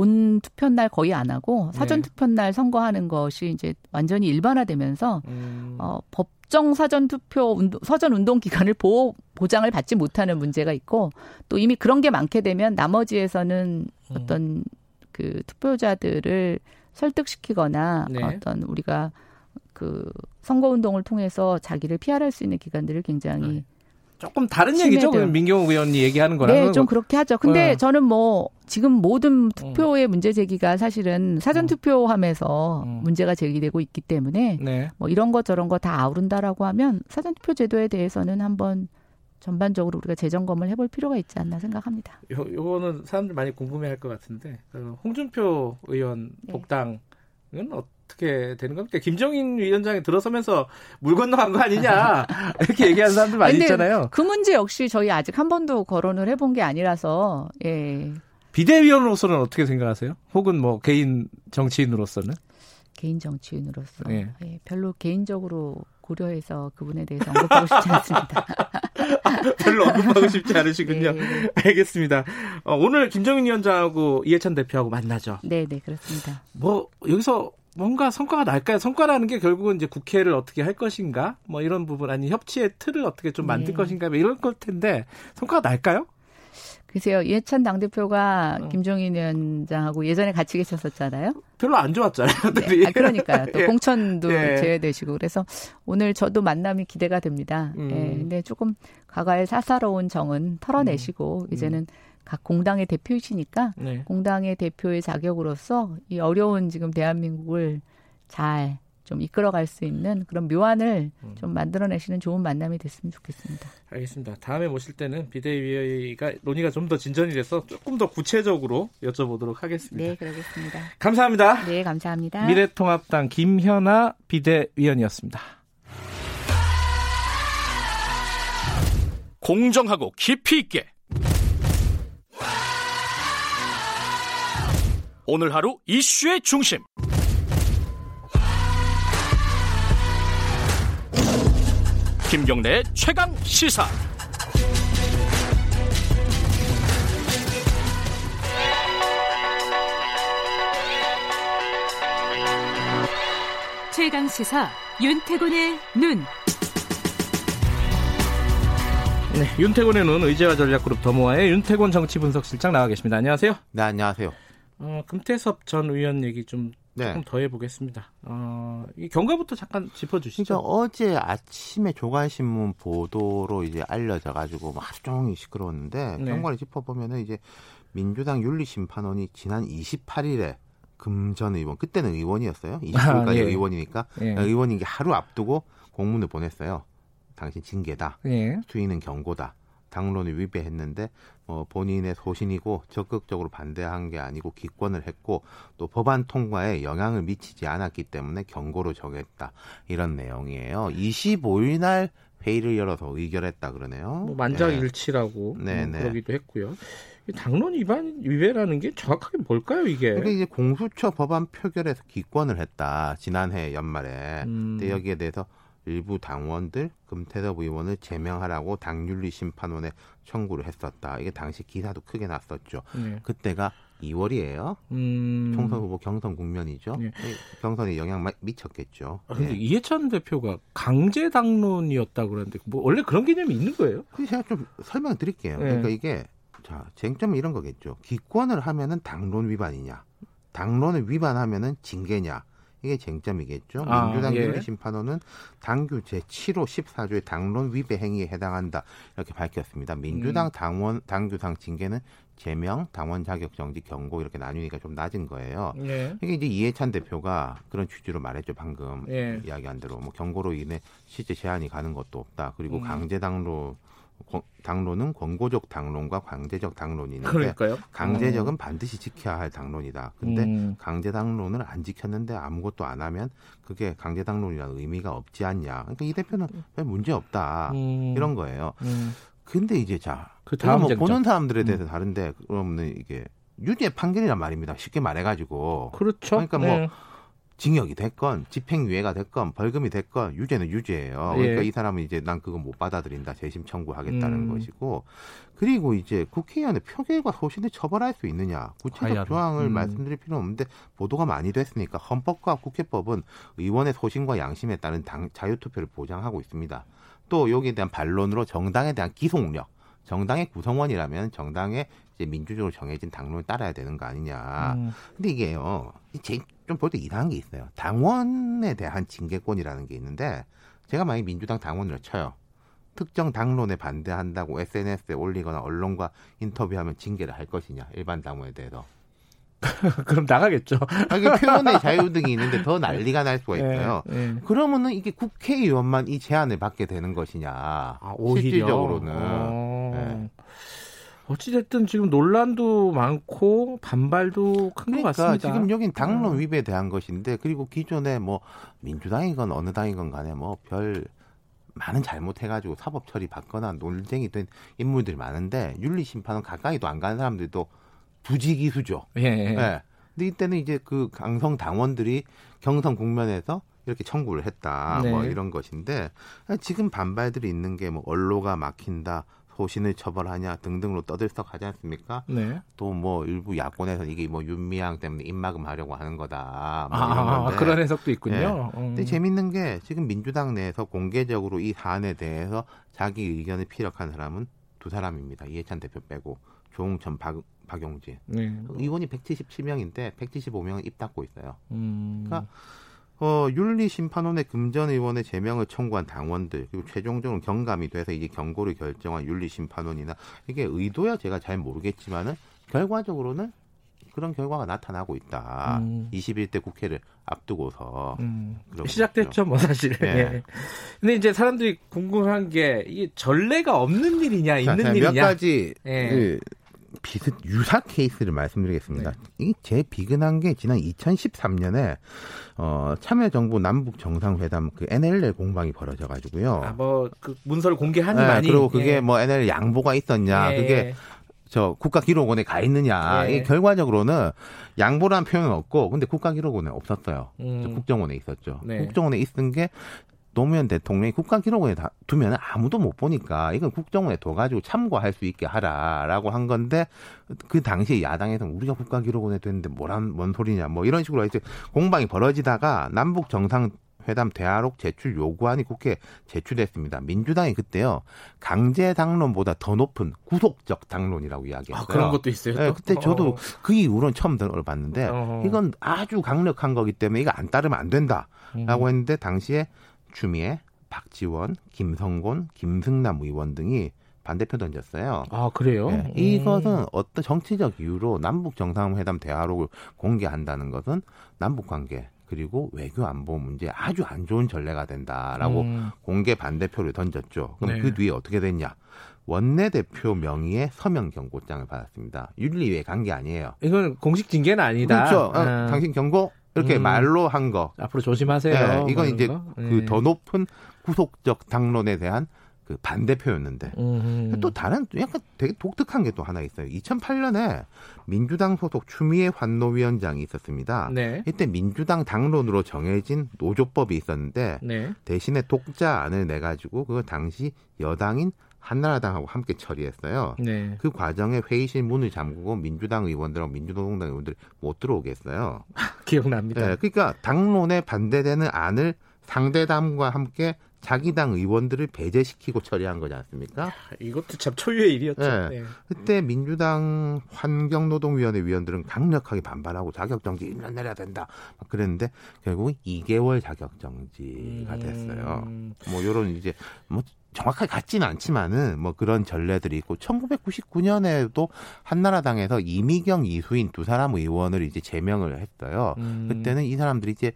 본 투표 날 거의 안 하고 사전 네. 투표 날 선거하는 것이 이제 완전히 일반화되면서 음. 어, 법정 사전 투표 운동, 사전 운동 기간을 보호 보장을 받지 못하는 문제가 있고 또 이미 그런 게 많게 되면 나머지에서는 음. 어떤 그 투표자들을 설득시키거나 네. 어떤 우리가 그 선거 운동을 통해서 자기를 피할할 수 있는 기관들을 굉장히 네. 조금 다른 얘기죠. 민경호 의원이 얘기하는 거랑. 네, 좀 그렇게 하죠. 근데 네. 저는 뭐 지금 모든 투표의 음. 문제 제기가 사실은 사전 음. 투표함에서 음. 문제가 제기되고 있기 때문에 네. 뭐 이런 것 저런 거 다 아우른다라고 하면 사전 투표 제도에 대해서는 한번 전반적으로 우리가 재점검을 해볼 필요가 있지 않나 생각합니다. 요, 요거는 사람들 많이 궁금해할 것 같은데 그 홍준표 의원 네. 복당은 어, 어떻게 되는 겁니까? 김정인 위원장이 들어서면서 물 건너간 거 아니냐 *laughs* 이렇게 얘기하는 사람들 많이 있잖아요. 그 문제 역시 저희 아직 한 번도 거론을 해본 게 아니라서 예. 비대위원으로서는 어떻게 생각하세요? 혹은 뭐 개인 정치인으로서는? 개인 정치인으로서 예. 예, 별로 개인적으로 고려해서 그분에 대해서 언급하고 싶지 않습니다. *laughs* 별로 언급하고 싶지 않으시군요. 네. 알겠습니다. 어, 오늘 김정인 위원장하고 이해찬 대표하고 만나죠. 네, 네, 그렇습니다. 뭐 여기서 뭔가 성과가 날까요? 성과라는 게 결국은 이제 국회를 어떻게 할 것인가, 뭐 이런 부분 아니 협치의 틀을 어떻게 좀 만들 네. 것인가, 뭐 이런 걸 텐데 성과가 날까요? 글쎄요, 이해찬 당대표가 어. 김종인 위원장하고 예전에 같이 계셨었잖아요. 별로 안 좋았잖아요. 네. 아, 그러니까요. *laughs* 또 예. 공천도 예. 제외되시고 그래서 오늘 저도 만남이 기대가 됩니다. 음. 예. 근데 조금 과거의 사사로운 정은 털어내시고 음. 이제는 각 공당의 대표이시니까 네. 공당의 대표의 자격으로서 이 어려운 지금 대한민국을 잘 좀 이끌어갈 수 있는 그런 묘안을 음. 좀 만들어내시는 좋은 만남이 됐으면 좋겠습니다. 알겠습니다. 다음에 모실 때는 비대위가 논의가 좀 더 진전이 돼서 조금 더 구체적으로 여쭤보도록 하겠습니다. 네, 그러겠습니다. 감사합니다. 네, 감사합니다. 미래통합당 김현아 비대위원이었습니다. 공정하고 깊이 있게 오늘 하루 이슈의 중심. 김경래 최강 시사. 최강 시사 윤태곤의 눈. 네, 윤태곤의 눈 의제와 전략그룹 더모아의 윤태곤 정치분석실장 나와 계십니다. 안녕하세요. 네, 안녕하세요. 어, 금태섭 전 의원 얘기 좀 네. 조금 더 해보겠습니다. 어, 이 경과부터 잠깐 짚어주시죠. 그러니까 어제 아침에 조간신문 보도로 이제 알려져가지고 뭐 하루 종일 시끄러웠는데 네. 경과를 짚어보면은 이제 민주당 윤리심판원이 지난 28일에 금전 의원 그때는 의원이었어요. *laughs* 29일까지 아, 예. 의원이니까 예. 의원인 게 하루 앞두고 공문을 보냈어요. 당신 징계다. 예. 수위는 경고다. 당론을 위배했는데 어, 본인의 소신이고 적극적으로 반대한 게 아니고 기권을 했고 또 법안 통과에 영향을 미치지 않았기 때문에 경고로 정했다 이런 내용이에요. 25일 날 회의를 열어서 의결했다 그러네요. 뭐 만장일치라고 네. 뭐 그러기도 했고요. 당론 위반 위배라는 게 정확하게 뭘까요 이게? 그게 이제 공수처 법안 표결에서 기권을 했다 지난해 연말에. 음. 근데 여기에 대해서 일부 당원들 금태섭 의원을 제명하라고 당윤리 심판원에 청구를 했었다. 이게 당시 기사도 크게 났었죠. 네. 그때가 2월이에요. 음... 총선 후보 경선 국면이죠. 네. 경선에 영향 미쳤겠죠. 아, 근데 네. 이해찬 대표가 강제 당론이었다 그러는데 뭐 원래 그런 개념이 있는 거예요? 그 제가 좀 설명 드릴게요. 네. 그러니까 이게 자 쟁점은 이런 거겠죠. 기권을 하면은 당론 위반이냐, 당론을 위반하면은 징계냐. 이게 쟁점이겠죠. 아, 민주당 예. 윤리 심판원은 당규 제7호 14조의 당론 위배 행위에 해당한다 이렇게 밝혔습니다. 민주당 음. 당원 당규상 징계는 제명, 당원 자격 정지, 경고 이렇게 나뉘니까 좀 낮은 거예요. 예. 이게 이제 이해찬 대표가 그런 취지로 말했죠. 방금 예. 이야기한 대로 뭐 경고로 인해 실제 제한이 가는 것도 없다. 그리고 음. 강제 당로 당론은 권고적 당론과 강제적 당론이 있는데 그러니까요. 강제적은 음. 반드시 지켜야 할 당론이다. 근데 음. 강제 당론을 안 지켰는데 아무것도 안 하면 그게 강제 당론이라는 의미가 없지 않냐. 그러니까 이 대표는 왜 문제 없다 음. 이런 거예요. 음. 근데 이제 자, 그 다음 뭐 보는 사람들에 대해서 음. 다른데 그러면 이게 유죄 판결이란 말입니다. 쉽게 말해가지고. 그렇죠. 그러니까 뭐 네. 징역이 됐건 집행유예가 됐건 벌금이 됐건 유죄는 유죄예요. 예. 그러니까 이 사람은 이제 난 그거 못 받아들인다 재심 청구하겠다는 음. 것이고 그리고 이제 국회의원의 표결과 소신을 처벌할 수 있느냐 구체적 과연. 조항을 음. 말씀드릴 필요는 없는데 보도가 많이 됐으니까 헌법과 국회법은 의원의 소신과 양심에 따른 당, 자유투표를 보장하고 있습니다. 또 여기에 대한 반론으로 정당에 대한 기속력 정당의 구성원이라면 정당의 이제 민주적으로 정해진 당론을 따라야 되는 거 아니냐. 음. 근데 이게요, 좀 볼 때 이상한 게 있어요. 당원에 대한 징계권이라는 게 있는데, 제가 만약 민주당 당원을 쳐요. 특정 당론에 반대한다고 SNS에 올리거나 언론과 인터뷰하면 징계를 할 것이냐, 일반 당원에 대해서. *laughs* 그럼 나가겠죠. 아니, 표현의 자유 등이 있는데 더 난리가 날 수가 예, 있어요. 네, 네. 그러면은 이게 국회의원만 이 제한을 받게 되는 것이냐. 아, 실질적으로는. 어... 네. 어찌됐든 지금 논란도 많고 반발도 큰것 그러니까 같습니다. 지금 여긴 당론 음. 위배에 대한 것인데 그리고 기존에 뭐 민주당이건 어느 당이건 간에 뭐 별 많은 잘못해가지고 사법 처리 받거나 논쟁이 된 인물들이 많은데 윤리 심판은 가까이도 안 가는 사람들도 부지기수죠. 예. 예. 근데 이때는 이제 그 강성 당원들이 경선 국면에서 이렇게 청구를 했다. 뭐 네. 뭐 이런 것인데 지금 반발들이 있는 게 뭐 언로가 막힌다. 소신을 처벌하냐 등등으로 떠들썩하지 않습니까? 네. 또 뭐 일부 야권에서 이게 뭐 윤미향 때문에 입막음하려고 하는 거다. 뭐 아, 그런 해석도 있군요. 네. 음. 근데 재밌는 게 지금 민주당 내에서 공개적으로 이 사안에 대해서 자기 의견을 피력한 사람은 두 사람입니다. 이해찬 대표 빼고 조홍천 박, 박용진. 네. 의원이 177명인데 175명은 입 닫고 있어요. 음. 그러니까 어, 윤리심판원의 금전 의원의 제명을 청구한 당원들 그리고 최종적으로 경감이 돼서 이제 경고를 결정한 윤리심판원이나 이게 의도야 제가 잘 모르겠지만은 결과적으로는 그런 결과가 나타나고 있다. 음. 21대 국회를 앞두고서 음. 시작됐죠, 뭐 사실. 네. 예. 근데 이제 사람들이 궁금한 게 이게 전례가 없는 일이냐, 있는 자, 일이냐. 몇 가지 예. 그 비슷 유사 케이스를 말씀드리겠습니다. 네. 이제 비근한 게 지난 2013년에 어 참여정부 남북 정상회담 그 NLL 공방이 벌어져 가지고요. 아, 뭐그 문서를 공개하니 네, 많이 그리고 그게 예. 뭐 NLL 양보가 있었냐, 예. 그게 저 국가기록원에 가 있느냐. 예. 이 결과적으로는 양보라는 표현은 없고, 근데 국가기록원에 없었어요. 음. 국정원에 있었죠. 네. 국정원에 있은 게 노무현 대통령이 국가 기록원에 다 두면 아무도 못 보니까 이건 국정원에 둬가지고 참고할 수 있게 하라라고 한 건데 그 당시에 야당에서는 우리가 국가 기록원에 됐는데 뭐란 뭔 소리냐 뭐 이런 식으로 이제 공방이 벌어지다가 남북 정상 회담 대화록 제출 요구안이 국회에 제출됐습니다. 민주당이 그때요 강제 당론보다 더 높은 구속적 당론이라고 이야기했어요. 아, 그런 것도 있어요. 네, 그때 저도 어. 그 이후로는 처음 들어봤는데 어. 이건 아주 강력한 거기 때문에 이거 안 따르면 안 된다라고 음. 했는데 당시에 추미애, 박지원, 김성곤, 김승남 의원 등이 반대표 던졌어요. 아 그래요? 네, 이것은 어떤 정치적 이유로 남북 정상회담 대화록을 공개한다는 것은 남북 관계 그리고 외교 안보 문제 아주 안 좋은 전례가 된다라고 음. 공개 반대표를 던졌죠. 그럼 네. 그 뒤에 어떻게 됐냐? 원내대표 명의의 서명 경고장을 받았습니다. 윤리위에 간 게 아니에요. 이건 공식 징계는 아니다. 그렇죠. 아. 당신 경고 이렇게 음. 말로 한 거. 앞으로 조심하세요. 네, 이건 이제 그더 네. 높은 구속적 당론에 대한 그 반대표였는데 음흠. 또 다른 약간 되게 독특한 게 또 하나 있어요. 2008년에 민주당 소속 추미애 환노위원장이 있었습니다. 네. 이때 민주당 당론으로 정해진 노조법이 있었는데 네. 대신에 독자 안을 내 가지고 그 당시 여당인 한나라당하고 함께 처리했어요. 네. 그 과정에 회의실 문을 잠그고 민주당 의원들하고 민주노동당 의원들이 못 들어오게 했어요. *laughs* 기억납니다. 네, 그러니까 당론에 반대되는 안을 상대당과 함께 자기 당 의원들을 배제시키고 처리한 거지 않습니까? 이것도 참 초유의 일이었죠. 네. 네. 그때 민주당 환경노동위원회 위원들은 강력하게 반발하고 자격정지 1년 내려야 된다. 막 그랬는데 결국은 2개월 자격정지가 됐어요. 음. 뭐 요런 이제 뭐 정확하게 같지는 않지만은 뭐 그런 전례들이 있고 1999년에도 한나라당에서 이미경 이수인 두 사람 의원을 이제 제명을 했어요. 음. 그때는 이 사람들이 이제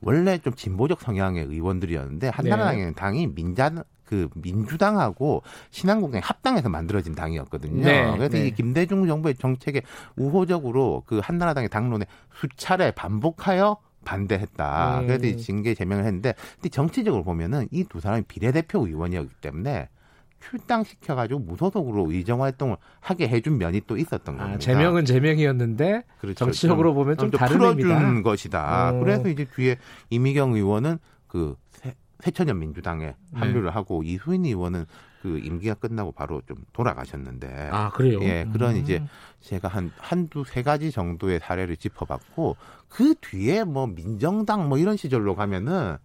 원래 좀 진보적 성향의 의원들이었는데 한나라당에는 네. 당이 민자 그 민주당하고 신한국당 합당해서 만들어진 당이었거든요. 네, 그래서 네. 이 김대중 정부의 정책에 우호적으로 그 한나라당의 당론에 수차례 반복하여 반대했다. 음. 그래서 이 징계 제명을 했는데, 근데 정치적으로 보면은 이 두 사람이 비례대표 의원이었기 때문에 출당시켜가지고 무소속으로 의정 활동을 하게 해준 면이 또 있었던 아, 겁니다. 제명은 제명이었는데 그렇죠. 정치적으로 보면 좀, 좀 풀어준 의미다. 것이다. 오. 그래서 이제 뒤에 이미경 의원은 그 새천년 민주당에 네. 합류를 하고 이수인 의원은 그 임기가 끝나고 바로 좀 돌아가셨는데. 아, 그래요? 예, 그런 음. 이제 제가 한, 한두 세 가지 정도의 사례를 짚어봤고, 그 뒤에 뭐 민정당 뭐 이런 시절로 가면은,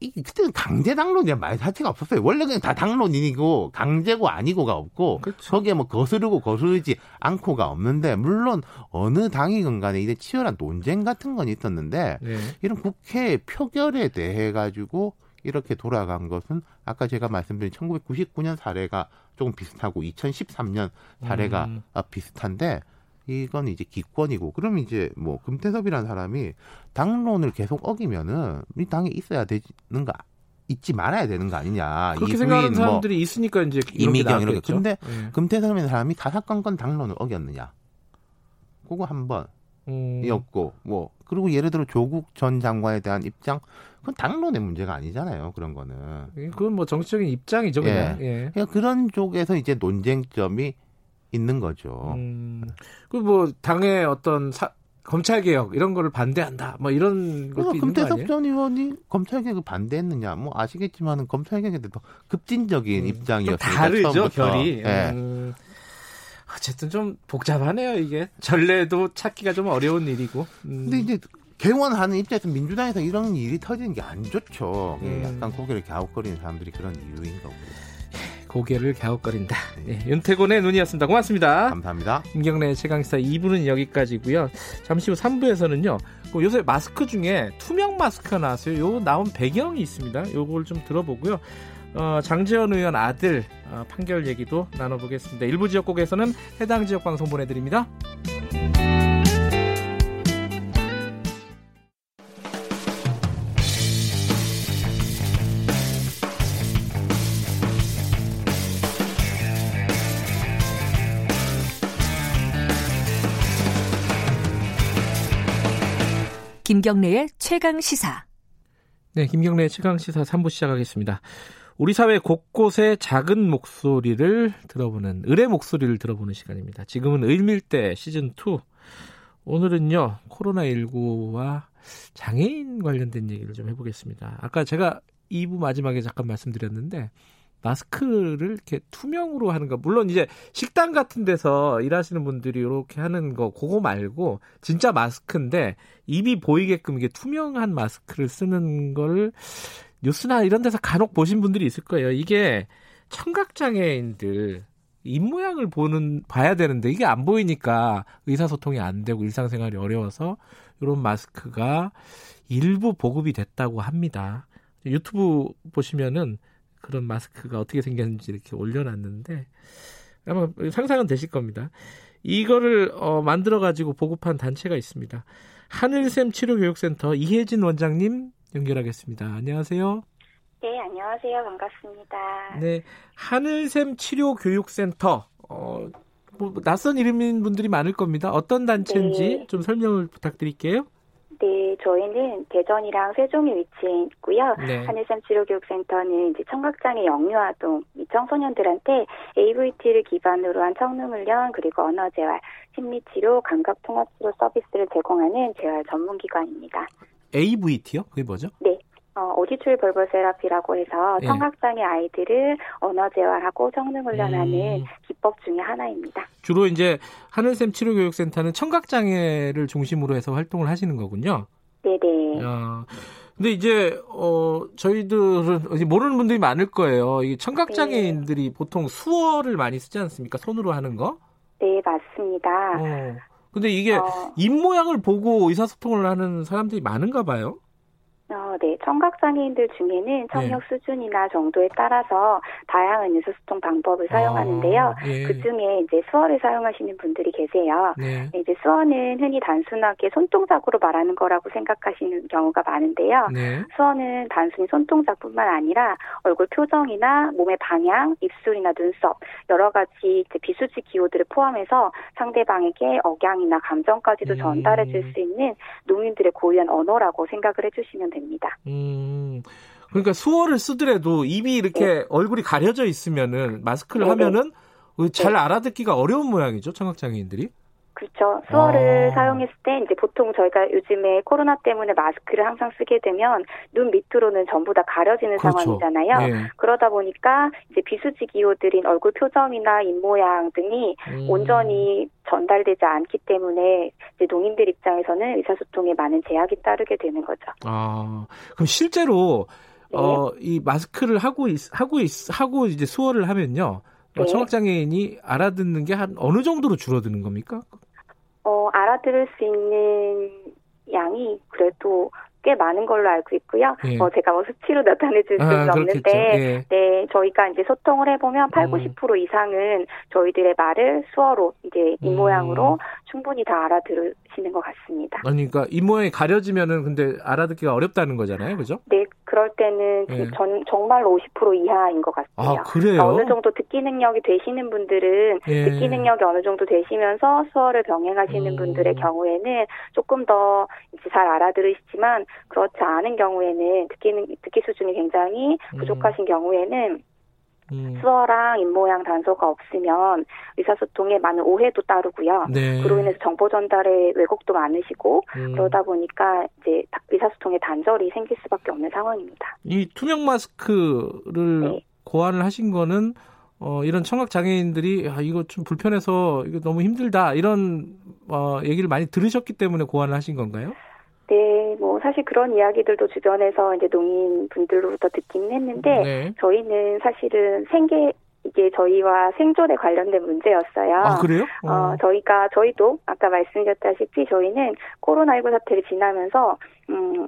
이, 그때는 강제 당론이란 말 자체가 없었어요. 원래 그냥 다 당론이고, 강제고 아니고가 없고, 그렇죠. 거기에 뭐 거스르고 거스르지 않고가 없는데, 물론 어느 당이건 간에 이제 치열한 논쟁 같은 건 있었는데, 네. 이런 국회 표결에 대해 가지고, 이렇게 돌아간 것은 아까 제가 말씀드린 1999년 사례가 조금 비슷하고 2013년 사례가 음. 비슷한데 이건 이제 기권이고 그럼 이제 뭐 금태섭이라는 사람이 당론을 계속 어기면은 이 당에 있어야 되는가 있지 말아야 되는 거 아니냐. 그렇게 생각하는 뭐 사람들이 있으니까 이제 이미경 이렇게. 근데 네. 금태섭이라는 사람이 다사건건 당론을 어겼느냐. 그거 한번 음. 이었고 뭐 그리고 예를 들어 조국 전 장관에 대한 입장 그건 당론의 문제가 아니잖아요. 그런 거는. 예, 그건 뭐 정치적인 입장이죠, 그냥. 예. 예. 그러니까 그런 쪽에서 이제 논쟁점이 있는 거죠. 음, 그뭐 당의 어떤 사, 검찰 개혁 이런 거를 반대한다. 뭐 이런 것도 있는 금태섭 전 의원이 검찰 개혁을 반대했느냐? 뭐 아시겠지만은 검찰 개혁에 대해 더 급진적인 음, 입장이었습니다. 다르죠, 처음부터. 결이. 예. 음. 어쨌든 좀 복잡하네요, 이게. 전례도 찾기가 좀 어려운 일이고. 음. 근데 이제 개원하는 입장에서 민주당에서 이런 일이 터지는 게 안 좋죠. 음. 약간 고개를 갸웃거리는 사람들이 그런 이유인 거고요. 고개를 갸웃거린다. 네, 윤태곤의 눈이었습니다. 고맙습니다. 감사합니다. 김경래 최강시사 2부는 여기까지고요. 잠시 후 3부에서는요. 그 요새 마스크 중에 투명 마스크가 나왔어요. 요 나온 배경이 있습니다. 요걸 좀 들어보고요. 어, 장재현 의원 아들 어, 판결 얘기도 나눠보겠습니다. 일부 지역국에서는 해당 지역 방송 보내드립니다. 김경래의 최강 시사. 네, 김경래의 최강 시사 3부 시작하겠습니다. 우리 사회 곳곳의 작은 목소리를 들어보는 의뢰 목소리를 들어보는 시간입니다. 지금은 을밀대 시즌 2. 오늘은요 코로나 19와 장애인 관련된 얘기를 좀 해보겠습니다. 아까 제가 2부 마지막에 잠깐 말씀드렸는데 마스크를 이렇게 투명으로 하는 거 물론 이제 식당 같은 데서 일하시는 분들이 이렇게 하는 거 그거 말고 진짜 마스크인데 입이 보이게끔 이게 투명한 마스크를 쓰는 걸 뉴스나 이런 데서 간혹 보신 분들이 있을 거예요. 이게 청각 장애인들 입 모양을 보는 봐야 되는데 이게 안 보이니까 의사소통이 안 되고 일상생활이 어려워서 이런 마스크가 일부 보급이 됐다고 합니다. 유튜브 보시면은 그런 마스크가 어떻게 생겼는지 이렇게 올려놨는데 아마 상상은 되실 겁니다. 이거를 어, 만들어 가지고 보급한 단체가 있습니다. 하늘샘 치료교육센터 이혜진 원장님 연결하겠습니다. 안녕하세요. 네, 안녕하세요. 반갑습니다. 네, 하늘샘 치료 교육센터. 어, 뭐 낯선 이름인 분들이 많을 겁니다. 어떤 단체인지 네. 좀 설명을 부탁드릴게요. 네, 저희는 대전이랑 세종에 위치해 있고요. 네. 하늘샘 치료교육센터는 이제 청각장애 영유아동 미청소년들한테 AVT를 기반으로 한 청능훈련 그리고 언어재활, 심리치료, 감각통합치료 서비스를 제공하는 재활 전문기관입니다. AVT요? 그게 뭐죠? 네. 어, 오디츄얼 벌벌 세라피라고 해서 예. 청각장애 아이들을 언어 재활하고 성능 훈련하는 음. 기법 중의 하나입니다. 주로 이제 하늘샘 치료교육센터는 청각장애를 중심으로 해서 활동을 하시는 거군요. 네네. 어, 근데 이제 어 저희들은 모르는 분들이 많을 거예요. 이 청각 장애인들이 네. 보통 수어를 많이 쓰지 않습니까? 손으로 하는 거? 네, 맞습니다. 어. 근데 이게 어... 입 모양을 보고 의사소통을 하는 사람들이 많은가 봐요. 어, 네. 청각 장애인들 중에는 청력 네. 수준이나 정도에 따라서 다양한 의사소통 방법을 사용하는데요. 아, 예. 그 중에 이제 수어를 사용하시는 분들이 계세요. 네. 이제 수어는 흔히 단순하게 손동작으로 말하는 거라고 생각하시는 경우가 많은데요. 네. 수어는 단순히 손동작뿐만 아니라 얼굴 표정이나 몸의 방향, 입술이나 눈썹, 여러 가지 비수지 기호들을 포함해서 상대방에게 억양이나 감정까지도 음. 전달해 줄 수 있는 농인들의 고유한 언어라고 생각을 해주시면 됩니다. 음. 그러니까 수어를 쓰더라도 입이 이렇게 네. 얼굴이 가려져 있으면은 마스크를 네네. 하면은 잘 네. 알아듣기가 어려운 모양이죠 청각장애인들이. 그렇죠. 수어를 아. 사용했을 때 이제 보통 저희가 요즘에 코로나 때문에 마스크를 항상 쓰게 되면 눈 밑으로는 전부 다 가려지는 그렇죠. 상황이잖아요. 네. 그러다 보니까 이제 비수지 기호들인 얼굴 표정이나 입 모양 등이 음. 온전히 전달되지 않기 때문에 이제 농인들 입장에서는 의사소통에 많은 제약이 따르게 되는 거죠. 아, 그럼 실제로 네. 어, 이 마스크를 하고 있, 하고 있, 하고 이제 수어를 하면요. 어, 네. 청각장애인이 알아듣는 게 한 어느 정도로 줄어드는 겁니까? 어, 알아들을 수 있는 양이 그래도 꽤 많은 걸로 알고 있고요. 예. 어, 제가 뭐 수치로 나타내 줄 아, 수는 아, 없는데, 예. 네, 저희가 이제 소통을 해보면 8, 90% 음. 이상은 저희들의 말을 수어로 이제 이 모양으로 음. 충분히 다 알아들 으시는 것 같습니다. 아니, 그러니까 이 모양이 가려지면은 근데 알아듣기가 어렵다는 거잖아요, 그죠? 네, 그럴 때는 예. 전, 정말로 50% 이하인 것 같아요. 아, 그래요? 그러니까 어느 정도 듣기 능력이 되시는 분들은 예. 듣기 능력이 어느 정도 되시면서 수어를 병행하시는 음. 분들의 경우에는 조금 더 이제 잘 알아들으시지만 그렇지 않은 경우에는 듣기 듣기 수준이 굉장히 음. 부족하신 음. 경우에는 음. 수어랑 입모양 단서가 없으면 의사소통에 많은 오해도 따르고요. 네. 그로 인해서 정보 전달에 왜곡도 많으시고 음. 그러다 보니까 이제 의사소통에 단절이 생길 수밖에 없는 상황입니다. 이 투명 마스크를 네. 고안을 하신 거는 어, 이런 청각 장애인들이 아, 이거 좀 불편해서 이거 너무 힘들다 이런 어, 얘기를 많이 들으셨기 때문에 고안을 하신 건가요? 사실 그런 이야기들도 주변에서 이제 농인 분들로부터 듣기는 했는데 네. 저희는 사실은 생계 이게 저희와 생존에 관련된 문제였어요. 아, 그래요? 어. 어, 저희가 저희도 아까 말씀드렸다시피 저희는 코로나19 사태를 지나면서 음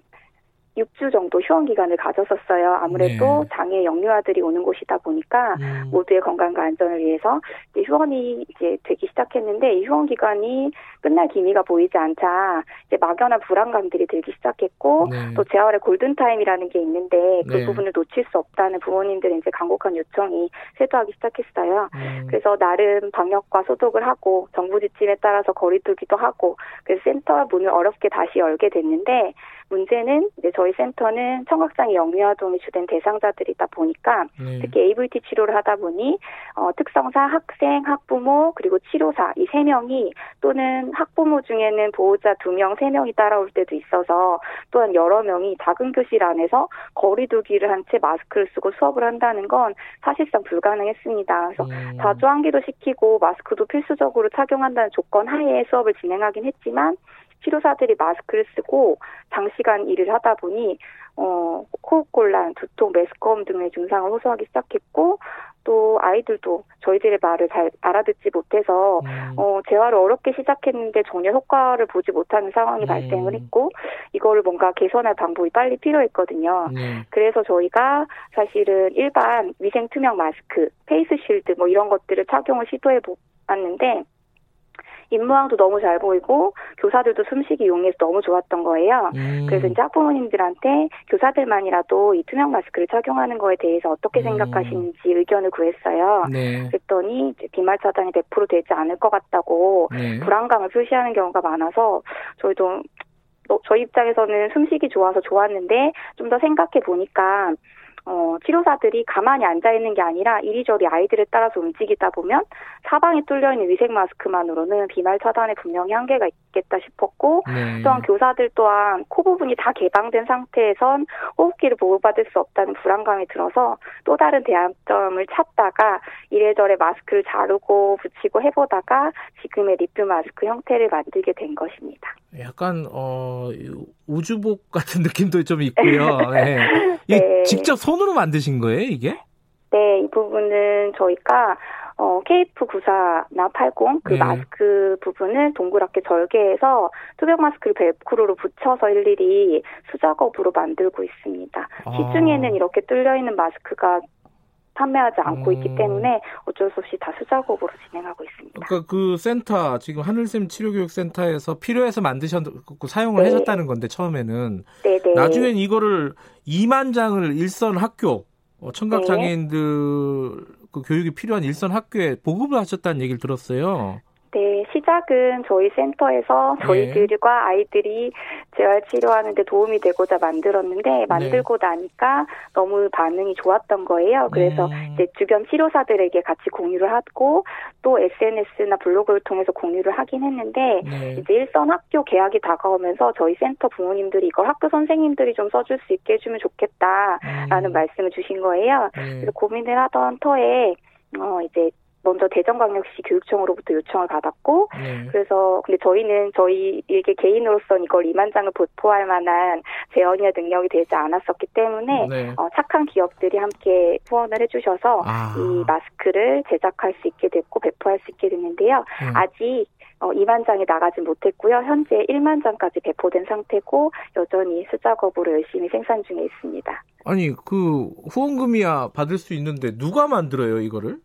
6주 정도 휴원 기간을 가졌었어요. 아무래도 네. 장애 영유아들이 오는 곳이다 보니까 음. 모두의 건강과 안전을 위해서 이제 휴원이 이제 되기 시작했는데 이 휴원 기간이 끝날 기미가 보이지 않자 이제 막연한 불안감들이 들기 시작했고 네. 또 재활의 골든 타임이라는 게 있는데 그 네. 부분을 놓칠 수 없다는 부모님들의 이제 간곡한 요청이 쇄도하기 시작했어요. 음. 그래서 나름 방역과 소독을 하고 정부 지침에 따라서 거리두기도 하고 그래서 센터 문을 어렵게 다시 열게 됐는데 문제는 이제 저희 센터는 청각장애 영유아동이 주된 대상자들이다 보니까 네. 특히 AVT 치료를 하다 보니 어, 특성사 학생, 학부모 그리고 치료사 이 세 명이 또는 학부모 중에는 보호자 두 명, 세 명이 따라올 때도 있어서 또한 여러 명이 작은 교실 안에서 거리두기를 한 채 마스크를 쓰고 수업을 한다는 건 사실상 불가능했습니다. 그래서 음. 자주 환기도 시키고 마스크도 필수적으로 착용한다는 조건 하에 수업을 진행하긴 했지만 치료사들이 마스크를 쓰고 장시간 일을 하다 보니 어, 호흡곤란, 두통, 메스꺼움 등의 증상을 호소하기 시작했고 또 아이들도 저희들의 말을 잘 알아듣지 못해서 음. 어, 재활을 어렵게 시작했는데 전혀 효과를 보지 못하는 상황이 음. 발생을 했고 이거를 뭔가 개선할 방법이 빨리 필요했거든요. 음. 그래서 저희가 사실은 일반 위생 투명 마스크, face shield 뭐 이런 것들을 착용을 시도해 보았는데 입모양도 너무 잘 보이고 교사들도 숨쉬기 용이해서 너무 좋았던 거예요. 음. 그래서 이제 학부모님들한테 교사들만이라도 이 투명 마스크를 착용하는 거에 대해서 어떻게 음. 생각하시는지 의견을 구했어요. 네. 그랬더니 비말 차단이 100% 되지 않을 것 같다고 네. 불안감을 표시하는 경우가 많아서 저희도 저희 입장에서는 숨쉬기 좋아서 좋았는데 좀 더 생각해 보니까 어, 치료사들이 가만히 앉아 있는 게 아니라 이리저리 아이들을 따라서 움직이다 보면 사방에 뚫려 있는 위생 마스크만으로는 비말 차단에 분명히 한계가 있기 있겠다 싶었고 네. 또한 교사들 또한 코 부분이 다 개방된 상태에선 호흡기를 보호받을 수 없다는 불안감이 들어서 또 다른 대안점을 찾다가 이래저래 마스크를 자르고 붙이고 해보다가 지금의 리프 마스크 형태를 만들게 된 것입니다. 약간 어 우주복 같은 느낌도 좀 있고요. *laughs* 네. 네. 직접 손으로 만드신 거예요, 이게? 네, 이 부분은 저희가 어, KF94나 80, 그 네. 마스크 부분을 동그랗게 절개해서 투명 마스크를 벨크로로 붙여서 일일이 수작업으로 만들고 있습니다. 아. 시중에는 이렇게 뚫려있는 마스크가 판매하지 않고 음. 있기 때문에 어쩔 수 없이 다 수작업으로 진행하고 있습니다. 그러니까 그 센터 지금 하늘샘 치료교육센터에서 필요해서 만드셨고 사용을 네. 하셨다는 건데 처음에는 네네. 나중엔 이거를 2만 장을 일선 학교 어, 청각 네. 장애인들 그 교육이 필요한 일선 학교에 보급을 하셨다는 얘기를 들었어요. 네, 시작은 저희 센터에서 네. 저희들과 네. 아이들이 재활 치료하는데 도움이 되고자 만들었는데 네. 만들고 네. 나니까 너무 반응이 좋았던 거예요. 그래서 네. 이제 주변 치료사들에게 같이 공유를 하고 또 SNS나 블로그를 통해서 공유를 하긴 했는데 네. 이제 일선 학교 개학이 다가오면서 저희 센터 부모님들이 이걸 학교 선생님들이 좀 써줄 수 있게 해주면 좋겠다라는 음. 말씀을 주신 거예요. 그래서 고민을 하던 터에 어 이제 먼저 대전광역시 교육청으로부터 요청을 받았고 네. 그래서 근데 저희는 저희에게 개인으로서 이걸 2만 장을 보포할 만한 재원이나 능력이 되지 않았었기 때문에 네. 어, 착한 기업들이 함께 후원을 해주셔서 아. 이 마스크를 제작할 수 있게 됐고 배포할 수 있게 됐는데요. 네. 아직 어, 2만 장이 나가지 못했고요. 현재 1만 장까지 배포된 상태고 여전히 수작업으로 열심히 생산 중에 있습니다. 아니 그 후원금이야 받을 수 있는데 누가 만들어요 이거를?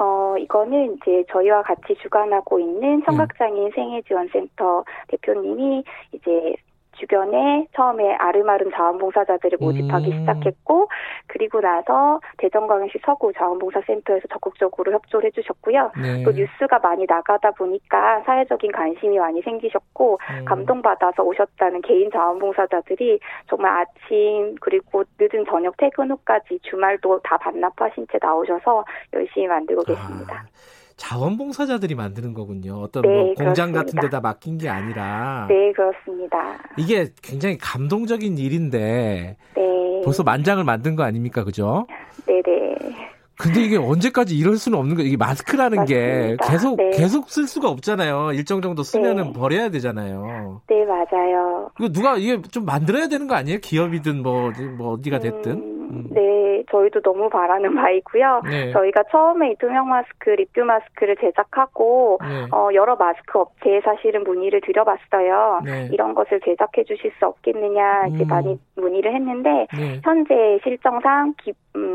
어, 이거는 이제 저희와 같이 주관하고 있는 청각장애인 생애지원센터 대표님이 이제 주변에 처음에 아름아름 자원봉사자들을 모집하기 음. 시작했고 그리고 나서 대전광역시 서구 자원봉사센터에서 적극적으로 협조를 해주셨고요. 네. 또 뉴스가 많이 나가다 보니까 사회적인 관심이 많이 생기셨고 음. 감동받아서 오셨다는 개인 자원봉사자들이 정말 아침 그리고 늦은 저녁 퇴근 후까지 주말도 다 반납하신 채 나오셔서 열심히 만들고 계십니다. 아. 자원봉사자들이 만드는 거군요. 어떤 네, 뭐 공장. 같은 데다 맡긴 게 아니라. 네, 그렇습니다. 이게 굉장히 감동적인 일인데. 네. 벌써 만장을 만든 거 아닙니까? 그죠? 네네. 네. 근데 이게 언제까지 이럴 수는 없는 거 이게 마스크라는 맞습니다. 게 계속 네. 계속 쓸 수가 없잖아요. 일정 정도 쓰면은 네. 버려야 되잖아요. 네, 맞아요. 이거 누가 이게 좀 만들어야 되는 거 아니에요? 기업이든 뭐, 뭐 어디가 됐든. 음... 음. 네, 저희도 너무 바라는 *laughs* 바이고요. 네. 저희가 처음에 이 투명 마스크, 리뷰 마스크를 제작하고 네. 어, 여러 마스크 업체에 사실은 문의를 드려봤어요. 네. 이런 것을 제작해 주실 수 없겠느냐 이제 음. 많이 문의를 했는데 네. 현재 실정상 기, 음,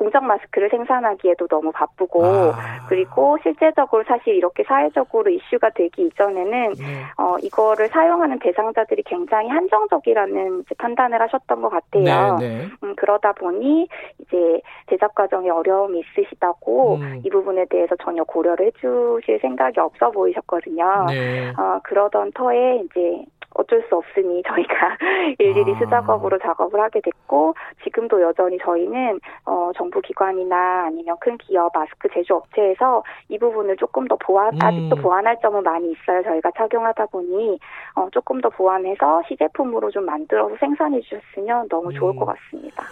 공적 마스크를 생산하기에도 너무 바쁘고 아. 그리고 실제적으로 사실 이렇게 사회적으로 이슈가 되기 이전에는 네. 어 이거를 사용하는 대상자들이 굉장히 한정적이라는 판단을 하셨던 것 같아요. 네, 네. 음, 그러다 보니 이제 제작 과정에 어려움이 있으시다고 음. 이 부분에 대해서 전혀 고려를 해주실 생각이 없어 보이셨거든요. 네. 어 그러던 터에 이제 어쩔 수 없으니 저희가 *laughs* 일일이 아. 수작업으로 작업을 하게 됐고 지금도 여전히 저희는 어, 정부 기관이나 아니면 큰 기업 마스크 제조 업체에서 이 부분을 조금 더 보완 음. 아직도 보완할 점은 많이 있어요. 저희가 착용하다 보니 어, 조금 더 보완해서 시제품으로 좀 만들어서 생산해 주셨으면 너무 좋을 음. 것 같습니다.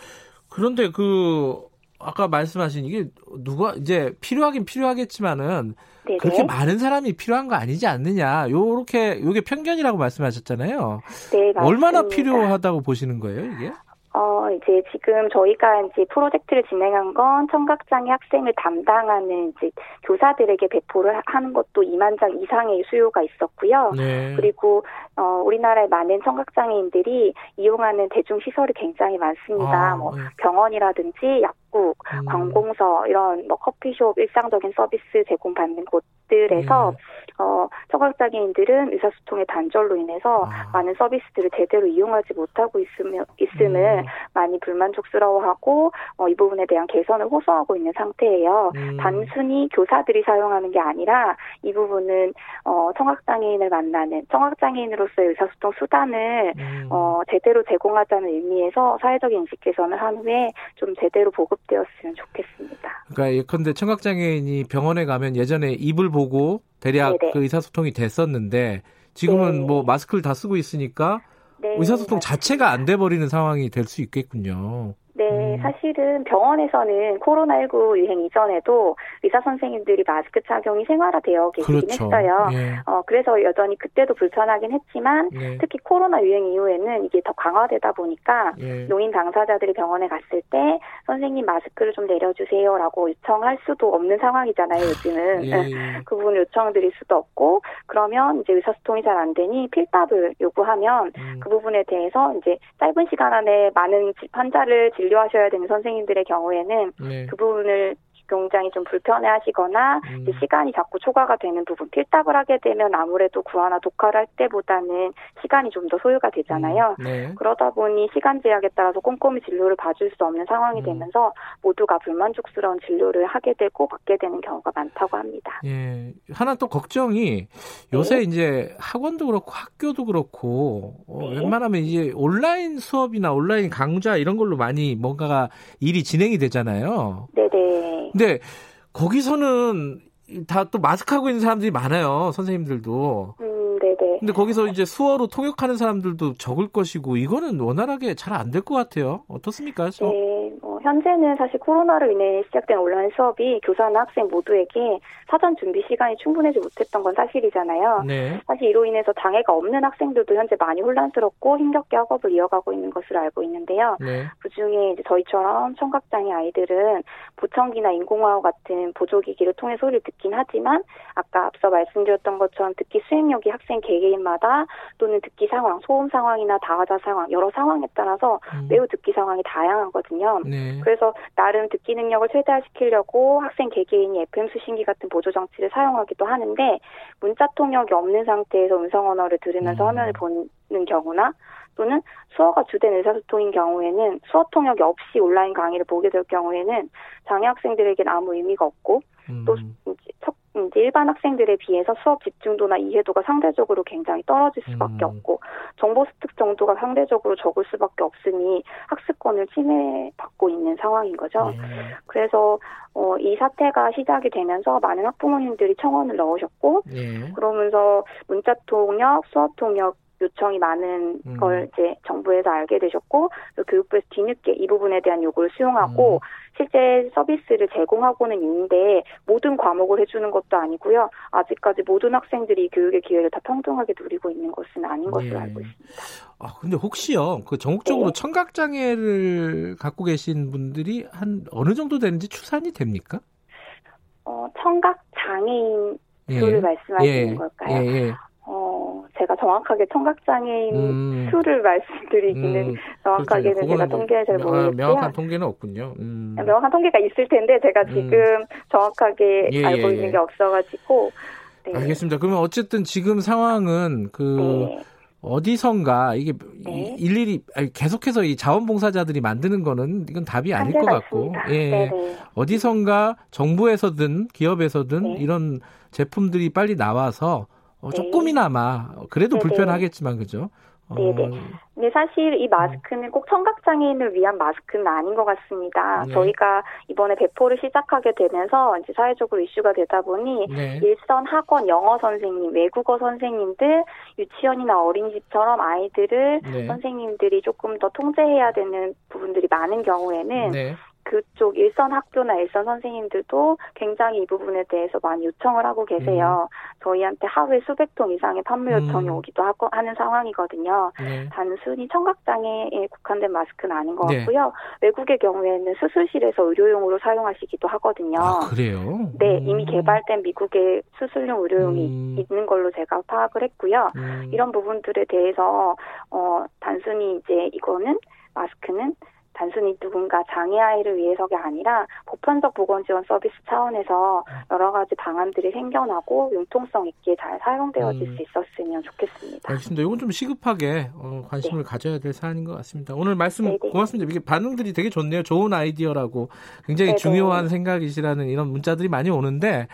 그런데 그 아까 말씀하신 이게 누가 이제 필요하긴 필요하겠지만은 네네. 그렇게 많은 사람이 필요한 거 아니지 않느냐. 요렇게 요게 편견이라고 말씀하셨잖아요. 네, 맞습니다. 얼마나 필요하다고 보시는 거예요, 이게? 어, 이제 지금 저희가 이제 프로젝트를 진행한 건 청각장애 학생을 담당하는 이제 교사들에게 배포를 하는 것도 2만 장 이상의 수요가 있었고요. 네. 그리고 어, 우리나라의 많은 청각장애인들이 이용하는 대중시설이 굉장히 많습니다. 아, 뭐 네. 병원이라든지 약 국, 음. 관공서 이런 뭐 커피숍 일상적인 서비스 제공받는 곳들에서 네. 어, 청각장애인들은 의사소통의 단절로 인해서 아. 많은 서비스들을 제대로 이용하지 못하고 있으며, 있음을 음. 많이 불만족스러워하고 어, 이 부분에 대한 개선을 호소하고 있는 상태예요. 음. 단순히 교사들이 사용하는 게 아니라 이 부분은 어, 청각장애인을 만나는 청각장애인으로서의 의사소통 수단을 음. 어, 제대로 제공하자는 의미에서 사회적인 인식 개선을 한 후에 좀 제대로 보급 되었으면 좋겠습니다. 그러니까 예컨대 청각장애인이 병원에 가면 예전에 입을 보고 대략. 그 의사소통이 됐었는데 지금은 네. 뭐 마스크를 다 쓰고 있으니까 네, 의사소통 자체가 안 돼 버리는 상황이 될 수 있겠군요. 네, 음. 사실은 병원에서는 코로나19 유행 이전에도 의사 선생님들이 마스크 착용이 생활화되어 계시긴 그렇죠. 했어요. 예. 어, 그래서 여전히 그때도 불편하긴 했지만 예. 특히 코로나 유행 이후에는 이게 더 강화되다 보니까 예. 노인 당사자들이 병원에 갔을 때 선생님 마스크를 좀 내려주세요라고 요청할 수도 없는 상황이잖아요, 요즘은. 예, 예. *laughs* 그 부분을 요청드릴 수도 없고 그러면 이제 의사소통이 잘 안 되니 필답을 요구하면 음. 그 부분에 대해서 이제 짧은 시간 안에 많은 환자를 진 진료하셔야 되는 선생님들의 경우에는 네. 그 부분을 굉장히 좀 불편해 하시거나 음. 시간이 자꾸 초과가 되는 부분 필답을 하게 되면 아무래도 구하나 독화를 할 때보다는 시간이 좀 더 소요가 되잖아요. 음. 네. 그러다 보니 시간 제약에 따라서 꼼꼼히 진료를 봐줄 수 없는 상황이 음. 되면서 모두가 불만족스러운 진료를 하게 되고 받게 되는 경우가 많다고 합니다. 예. 하나 또 걱정이 요새 네. 이제 학원도 그렇고 학교도 그렇고 어, 네. 웬만하면 이제 온라인 수업이나 온라인 강좌 이런 걸로 많이 뭔가가 일이 진행이 되잖아요. 네네. 근데 거기서는 다 또 마스크 하고 있는 사람들이 많아요. 선생님들도. 음, 네네. 근데 거기서 이제 수어로 통역하는 사람들도 적을 것이고 이거는 원활하게 잘 안 될 것 같아요. 어떻습니까? 저? 네, 뭐 현재는 사실 코로나로 인해 시작된 온라인 수업이 교사나 학생 모두에게 사전 준비 시간이 충분하지 못했던 건 사실이잖아요. 네. 사실 이로 인해서 장애가 없는 학생들도 현재 많이 혼란스럽고 힘겹게 학업을 이어가고 있는 것으로 알고 있는데요. 네. 그 중에 이제 저희처럼 청각장애 아이들은 보청기나 인공화호 같은 보조기기를 통해 소리를 듣긴 하지만 아까 앞서 말씀드렸던 것처럼 듣기 수행력이 학생 개개인마다 또는 듣기 상황, 소음 상황이나 다화자 상황 여러 상황에 따라서 음. 매우 듣기 상황이 다양하거든요. 네. 그래서 나름 듣기 능력을 최대화시키려고 학생 개개인이 FM 수신기 같은 보조 장치를 사용하기도 하는데 문자 통역이 없는 상태에서 음성 언어를 들으면서 음. 화면을 보는 경우나 또는 수어가 주된 의사소통인 경우에는 수어 통역이 없이 온라인 강의를 보게 될 경우에는 장애 학생들에게는 아무 의미가 없고 음. 또첫 이제 일반 학생들에 비해서 수업 집중도나 이해도가 상대적으로 굉장히 떨어질 수밖에 음. 없고 정보 습득 정도가 상대적으로 적을 수밖에 없으니 학습권을 침해받고 있는 상황인 거죠. 네. 그래서 어, 이 사태가 시작이 되면서 많은 학부모님들이 청원을 넣으셨고 네. 그러면서 문자 통역, 수업 통역 요청이 많은 음. 걸 이제 정부에서 알게 되셨고 교육부에서 뒤늦게 이 부분에 대한 요구를 수용하고 음. 실제 서비스를 제공하고는 있는데 모든 과목을 해주는 것도 아니고요. 아직까지 모든 학생들이 교육의 기회를 다 평등하게 누리고 있는 것은 아닌 것으로 네. 알고 있습니다. 아 근데 혹시요 그 전국적으로 네. 청각 장애를 갖고 계신 분들이 한 어느 정도 되는지 추산이 됩니까? 어 청각 장애인 수를 예. 말씀하시는 예. 걸까요? 예. 예. 어, 제가 정확하게 청각장애인 음. 수를 말씀드리기는 음. 정확하게는 그렇죠. 제가 통계를 잘 모르겠고요. 명확한 통계는 없군요. 음. 네, 명확한 통계가 있을 텐데 제가 음. 지금 정확하게 예, 알고 예, 있는 예. 게 없어가지고. 네. 알겠습니다. 그러면 어쨌든 지금 상황은 그 네. 어디선가 이게 네. 일일이 계속해서 이 자원봉사자들이 만드는 거는 이건 답이 아닐 것 같고, 예, 네네. 어디선가 정부에서든 기업에서든 네. 이런 제품들이 빨리 나와서 어, 네. 조금이나마 그래도 네네. 불편하겠지만 그죠? 어... 네네. 근데 사실 이 마스크는 꼭 청각장애인을 위한 마스크는 아닌 것 같습니다. 네. 저희가 이번에 배포를 시작하게 되면서 이제 사회적으로 이슈가 되다 보니 네. 일선 학원 영어 선생님, 외국어 선생님들, 유치원이나 어린이집처럼 아이들을 네. 선생님들이 조금 더 통제해야 되는 부분들이 많은 경우에는 네. 그쪽 일선 학교나 일선 선생님들도 굉장히 이 부분에 대해서 많이 요청을 하고 계세요. 음. 저희한테 하루에 수백 통 이상의 판매 요청이 음. 오기도 하고 하는 상황이거든요. 네. 단순히 청각장애에 국한된 마스크는 아닌 것 네. 같고요. 외국의 경우에는 수술실에서 의료용으로 사용하시기도 하거든요. 아, 그래요? 네, 음. 이미 개발된 미국의 수술용 의료용이 음. 있는 걸로 제가 파악을 했고요. 음. 이런 부분들에 대해서 어 단순히 이제 이거는 마스크는 단순히 누군가 장애아이를 위해서가 아니라 보편적 보건 지원 서비스 차원에서 여러 가지 방안들이 생겨나고 융통성 있게 잘 사용되어질 음. 수 있었으면 좋겠습니다. 알겠습니다. 이건 좀 시급하게 어, 관심을 네. 가져야 될 사안인 것 같습니다. 오늘 말씀 네네. 고맙습니다. 이게 반응들이 되게 좋네요. 좋은 아이디어라고 굉장히 네네. 중요한 생각이시라는 이런 문자들이 많이 오는데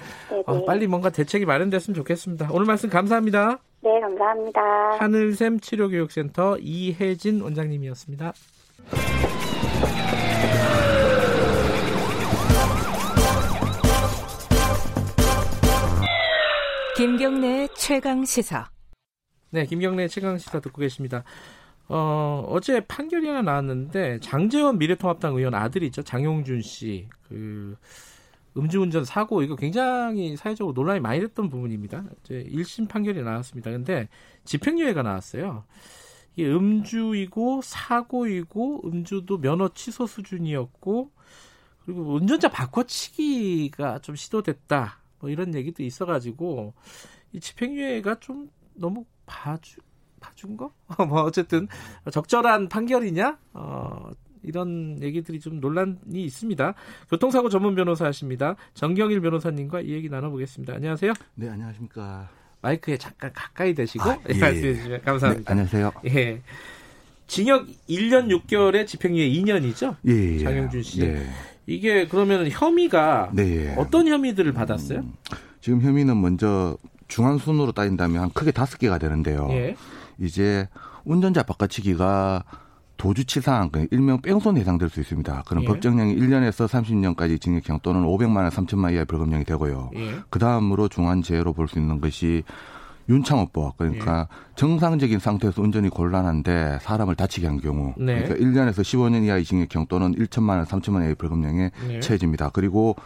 어, 빨리 뭔가 대책이 마련됐으면 좋겠습니다. 오늘 말씀 감사합니다. 네, 감사합니다. 하늘샘 치료교육센터 이혜진 원장님이었습니다. 김경래 최강 시사. 네, 김경래 최강 시사 듣고 계십니다. 어, 어제 판결이 하나 나왔는데 장재원 미래통합당 의원 아들이 있죠. 장용준 씨. 그 음주운전 사고 이거 굉장히 사회적으로 논란이 많이 됐던 부분입니다. 이제 1심 판결이 나왔습니다. 근데 집행유예가 나왔어요. 이게 음주이고 사고이고 음주도 면허 취소 수준이었고 그리고 운전자 바꿔치기가 좀 시도됐다. 뭐 이런 얘기도 있어가지고 이 집행유예가 좀 너무 봐주 봐준 거? *laughs* 뭐 어쨌든 적절한 판결이냐? 어, 이런 얘기들이 좀 논란이 있습니다. 교통사고 전문 변호사 하십니다. 정경일 변호사님과 이 얘기 나눠보겠습니다. 안녕하세요. 네, 안녕하십니까. 마이크에 잠깐 가까이 대시고 아, 예, 말씀해 예. 주시면 감사합니다. 네, 안녕하세요. 예. 징역 1년 6개월에 집행유예 2년이죠? 예, 예. 장영준 씨. 네. 이게 그러면 혐의가 네. 어떤 혐의들을 받았어요? 음, 지금 혐의는 먼저 중앙순으로 따진다면 크게 다섯 개가 되는데요. 예. 이제 운전자 바꿔치기가 도주치상, 그 일명 뺑손 해당될 수 있습니다. 그럼 예. 법정형이 1년에서 30년까지 징역형 또는 500만 원, 3천만 원 이하의 벌금형이 되고요. 예. 그 다음으로 중환죄로 볼 수 있는 것이 윤창호법 그러니까 예. 정상적인 상태에서 운전이 곤란한데 사람을 다치게 한 경우 네. 그러니까 1년에서 15년 이하의 징역형 또는 1천만 원, 3천만 원 이하의 벌금형에 네. 처해집니다. 그리고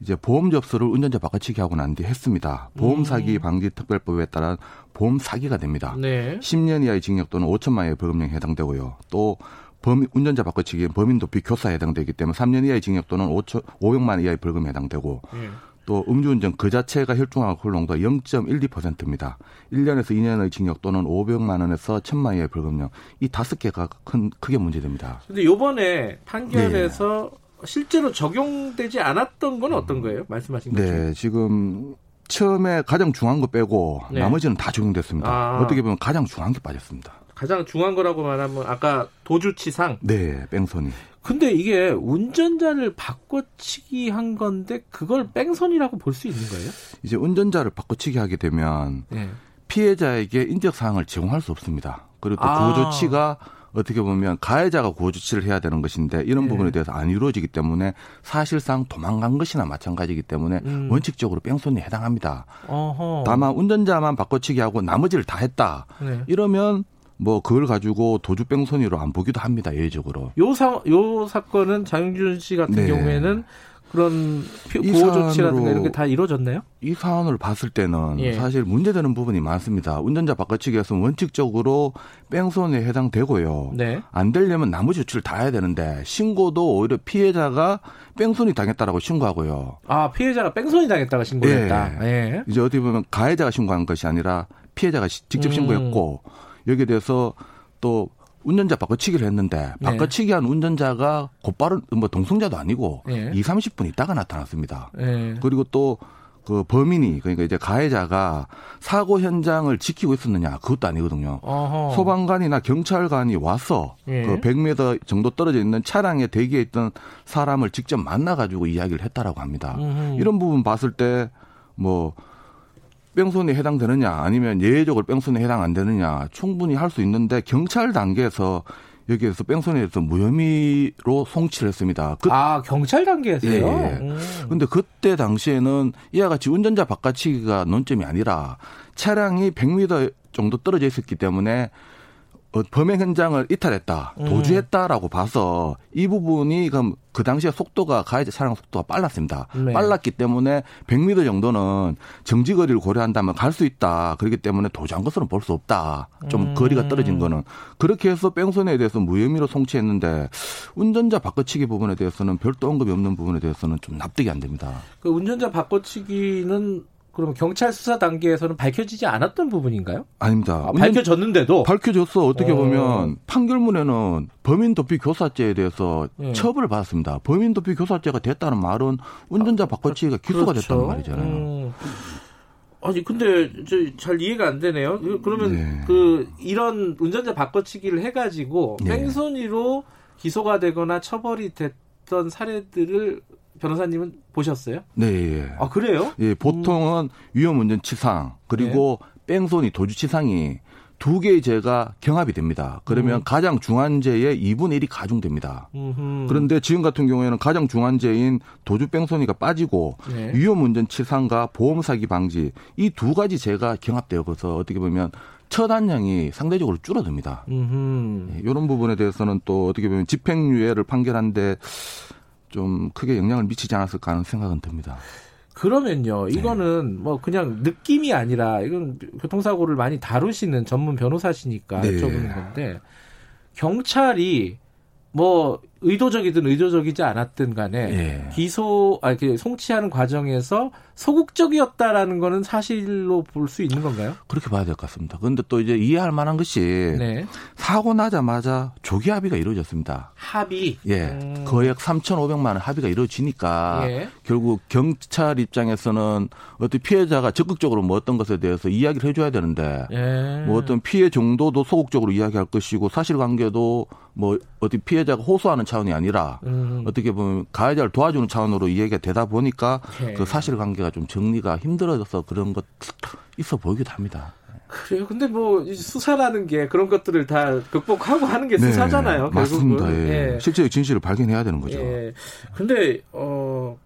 이제 보험 접수를 운전자 바꿔치기 하고 난 뒤 했습니다. 보험 사기 음. 방지 특별법에 따라 보험 사기가 됩니다. 네. 10년 이하의 징역 또는 5천만 원의 벌금형에 해당되고요. 또 범, 운전자 바꿔치기 범인 도피 교사에 해당되기 때문에 3년 이하의 징역 또는 5천, 500만 원 이하의 벌금에 해당되고 네. 또 음주운전 그 자체가 혈중알코올 농도 0.12%입니다. 1년에서 2년의 징역 또는 500만 원에서 1000만 원의 벌금형 이 다섯 개가 큰 크게 문제됩니다. 근데 요번에 판결에서 네. 실제로 적용되지 않았던 건 어떤 거예요? 말씀하신 것 네, 지금 처음에 가장 중요한 거 빼고 네. 나머지는 다 적용됐습니다. 아. 어떻게 보면 가장 중요한 게 빠졌습니다. 가장 중요한 거라고 말하면 아까 도주치상. 네, 뺑소니. 근데 이게 운전자를 바꿔치기 한 건데 그걸 뺑소니라고 볼 수 있는 거예요? 이제 운전자를 바꿔치기 하게 되면 네. 피해자에게 인적 사항을 제공할 수 없습니다. 그리고 또 아. 그 조치가 어떻게 보면 가해자가 구호 조치를 해야 되는 것인데 이런 네. 부분에 대해서 안 이루어지기 때문에 사실상 도망간 것이나 마찬가지이기 때문에 음. 원칙적으로 뺑소니에 해당합니다. 어허. 다만 운전자만 바꿔치기 하고 나머지를 다 했다. 네. 이러면 뭐 그걸 가지고 도주 뺑소니로 안 보기도 합니다 예외적으로. 요 사 요 사건은 장윤준 씨 같은 네. 경우에는 그런 보호 조치라든가 이런 게 다 이루어졌나요? 이 사안을 봤을 때는 예. 사실 문제되는 부분이 많습니다. 운전자 바꿔치기에서 원칙적으로 뺑소니에 해당되고요. 네. 안 되려면 나머지 조치를 다 해야 되는데 신고도 오히려 피해자가 뺑소니 당했다라고 신고하고요. 아 피해자가 뺑소니 당했다가 신고했다. 예. 예. 이제 어떻게 보면 가해자가 신고한 것이 아니라 피해자가 직접 신고했고 음. 여기에 대해서 또 운전자 바꿔치기를 했는데 네. 바꿔치기 한 운전자가 곧바로 뭐 동승자도 아니고 네. 2, 30분 있다가 나타났습니다. 네. 그리고 또 그 범인이 그러니까 이제 가해자가 사고 현장을 지키고 있었느냐 그것도 아니거든요. 어허. 소방관이나 경찰관이 와서 예. 그 100m 정도 떨어져 있는 차량에 대기해 있던 사람을 직접 만나 가지고 이야기를 했다라고 합니다. 음흠. 이런 부분 봤을 때뭐 뺑소니에 해당되느냐 아니면 예외적으로 뺑소니에 해당 안 되느냐 충분히 할 수 있는데 경찰 단계에서 여기에서 뺑소니에 대해서 무혐의로 송치를 했습니다. 그, 아 경찰 단계에서요? 예. 음. 근데 그때 당시에는 이와 같이 운전자 바깥치기가 논점이 아니라 차량이 100m 정도 떨어져 있었기 때문에 어, 범행 현장을 이탈했다, 음. 도주했다라고 봐서 이 부분이 그럼 그 당시에 속도가 가해자 차량 속도가 빨랐습니다. 네. 빨랐기 때문에 100m 정도는 정지 거리를 고려한다면 갈 수 있다. 그렇기 때문에 도주한 것으로 볼 수 없다. 좀 음. 거리가 떨어진 거는 그렇게 해서 뺑소니에 대해서 무혐의로 송치했는데 운전자 바꿔치기 부분에 대해서는 별도 언급이 없는 부분에 대해서는 좀 납득이 안 됩니다. 그 운전자 바꿔치기는 그러면 경찰 수사 단계에서는 밝혀지지 않았던 부분인가요? 아닙니다. 아, 밝혀졌는데도 밝혀졌어. 어떻게 어. 보면 판결문에는 범인 도피 교사죄에 대해서 네. 처벌을 받았습니다. 범인 도피 교사죄가 됐다는 말은 운전자 아, 바꿔치기가 기소가 그렇죠. 됐다는 말이잖아요. 음. 아니 근데 잘 이해가 안 되네요. 그, 그러면 네. 그 이런 운전자 바꿔치기를 해가지고 네. 뺑소니로 기소가 되거나 처벌이 됐던 사례들을 변호사님은 보셨어요? 네. 예. 아 그래요? 예, 보통은 음. 위험운전치상 그리고 네. 뺑소니 도주치상이 두 개의 죄가 경합이 됩니다. 그러면 음. 가장 중한 죄의 2분의 1이 가중됩니다. 음흠. 그런데 지금 같은 경우에는 가장 중한 죄인 도주 뺑소니가 빠지고 네. 위험운전 치상과 보험 사기 방지 이 두 가지 죄가 경합되어서 어떻게 보면 처단량이 상대적으로 줄어듭니다. 예, 이런 부분에 대해서는 또 어떻게 보면 집행유예를 판결한데 좀 크게 영향을 미치지 않았을까 하는 생각은 듭니다. 그러면요, 네. 이거는 네. 뭐 그냥 느낌이 아니라 이건 교통사고를 많이 다루시는 전문 변호사시니까 네. 여쭤보는 건데 경찰이 뭐 의도적이든 의도적이지 않았든 간에 예. 기소 아그 송치하는 과정에서 소극적이었다라는 거는 사실로 볼 수 있는 건가요? 그렇게 봐야 될 것 같습니다. 그런데 또 이제 이해할 만한 것이 네. 사고 나자마자 조기 합의가 이루어졌습니다. 합의. 예. 음. 거액 3,500만 원 합의가 이루어지니까 예. 결국 경찰 입장에서는 어떤 피해자가 적극적으로 뭐 어떤 것에 대해서 이야기를 해줘야 되는데 예. 뭐 어떤 피해 정도도 소극적으로 이야기할 것이고 사실관계도 뭐 어디 피해자가 호소하는 차원이 아니라 음. 어떻게 보면 가해자를 도와주는 차원으로 이야기가 되다 보니까 네. 그 사실관계가 좀 정리가 힘들어져서 그런 것 있어 보이기도 합니다. 그래요. 근데 뭐 수사라는 게 그런 것들을 다 극복하고 하는 게 네, 수사잖아요. 맞습니다. 예. 예. 실제의 진실을 발견해야 되는 거죠. 예. 근데 어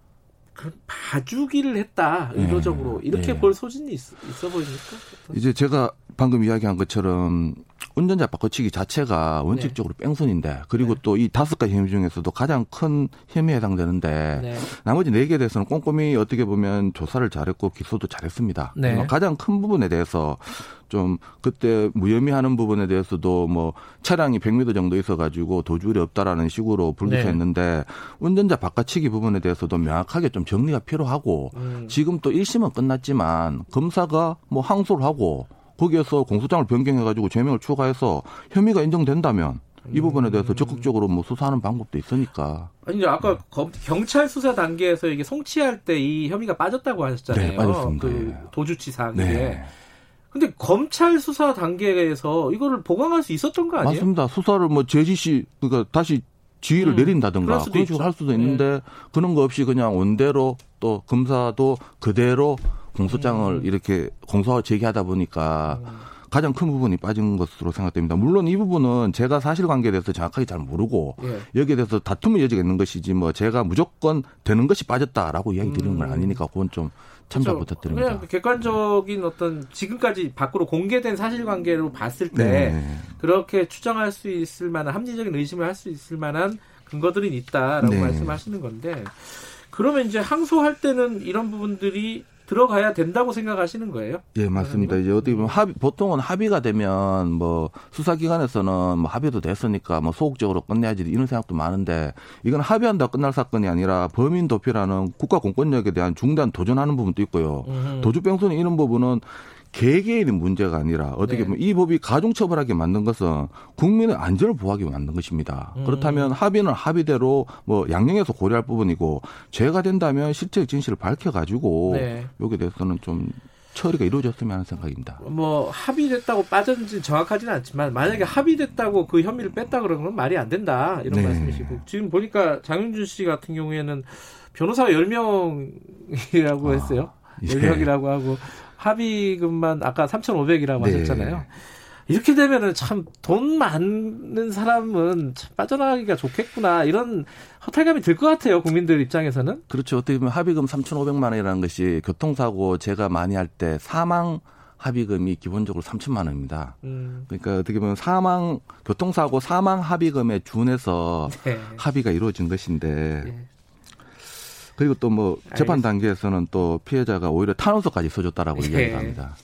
그럼 봐주기를 했다 네. 의도적으로 네. 이렇게 네. 볼 소진이 있, 어 보입니까? 이제 제가 방금 이야기한 것처럼 운전자 바꿔치기 자체가 원칙적으로 네. 뺑소니인데 그리고 네. 또이 다섯 가지 혐의 중에서도 가장 큰 혐의에 해당되는데 네. 나머지 네 개에 대해서는 꼼꼼히 어떻게 보면 조사를 잘했고 기소도 잘했습니다. 네. 가장 큰 부분에 대해서 좀 그때 무혐의하는 부분에 대해서도 뭐 차량이 100m 정도 있어가지고 도주율이 없다라는 식으로 불기소했는데 네. 운전자 바꿔치기 부분에 대해서도 명확하게 좀 정리가 필요하고 음. 지금 또 1심은 끝났지만 검사가 뭐 항소를 하고 거기에서 공소장을 변경해가지고 죄명을 추가해서 혐의가 인정된다면 이 부분에 대해서 음. 적극적으로 뭐 수사하는 방법도 있으니까. 아니 아까 경찰 수사 단계에서 이게 송치할 때 이 혐의가 빠졌다고 하셨잖아요. 네, 빠졌습니다. 그 예. 도주치상 네. 게 근데 검찰 수사 단계에서 이거를 보강할 수 있었던 거 아니에요? 맞습니다. 수사를 뭐 제지시 그러니까 다시 지휘를 음, 내린다든가 그런 식으로 할 수도 있는데 네. 그런 거 없이 그냥 원대로 또 검사도 그대로 공소장을 음. 이렇게 공소 제기하다 보니까 음. 가장 큰 부분이 빠진 것으로 생각됩니다. 물론 이 부분은 제가 사실관계에 대해서 정확하게 잘 모르고 예. 여기에 대해서 다툼의 여지가 있는 것이지 뭐 제가 무조건 되는 것이 빠졌다라고 이야기 드리는 건 음. 아니니까 그건 좀 참조 그렇죠. 부탁드립니다. 그냥 객관적인 어떤 지금까지 밖으로 공개된 사실관계로 봤을 때 네. 그렇게 추정할 수 있을 만한 합리적인 의심을 할 수 있을 만한 근거들이 있다라고 네. 말씀하시는 건데 그러면 이제 항소할 때는 이런 부분들이 들어가야 된다고 생각하시는 거예요? 예, 맞습니다. 이제 어떻게 보면 합의, 보통은 합의가 되면 뭐 수사기관에서는 뭐 합의도 됐으니까 뭐 소극적으로 끝내야지 이런 생각도 많은데 이건 합의한다 끝날 사건이 아니라 범인 도피라는 국가 공권력에 대한 중단 도전하는 부분도 있고요. 음. 도주병선이 이런 부분은 개개인의 문제가 아니라 어떻게 네. 보면 이 법이 가중처벌하게 만든 것은 국민의 안전을 보호하기 만든 것입니다. 음. 그렇다면 합의는 합의대로 뭐 양형에서 고려할 부분이고 죄가 된다면 실체의 진실을 밝혀가지고 네. 여기에 대해서는 좀 처리가 이루어졌으면 하는 생각입니다. 뭐 합의됐다고 빠졌는지 정확하지는 않지만 만약에 합의됐다고 그 혐의를 뺐다 그러면 말이 안 된다 이런 네. 말씀이시고 지금 보니까 장윤준 씨 같은 경우에는 변호사가 10명이라고 아, 했어요. 아, 10명이라고 하고 합의금만 아까 3,500이라고 네. 하셨잖아요. 이렇게 되면은 참 돈 많은 사람은 참 빠져나가기가 좋겠구나 이런 허탈감이 들 것 같아요 국민들 입장에서는 그렇죠 어떻게 보면 합의금 3,500만 원이라는 것이 교통사고 제가 많이 할 때 사망 합의금이 기본적으로 3천만 원입니다. 음. 그러니까 어떻게 보면 사망 교통사고 사망 합의금에 준해서 네. 합의가 이루어진 것인데 네. 그리고 또 뭐 재판 단계에서는 또 피해자가 오히려 탄원서까지 써줬다라고 예. 이야기합니다.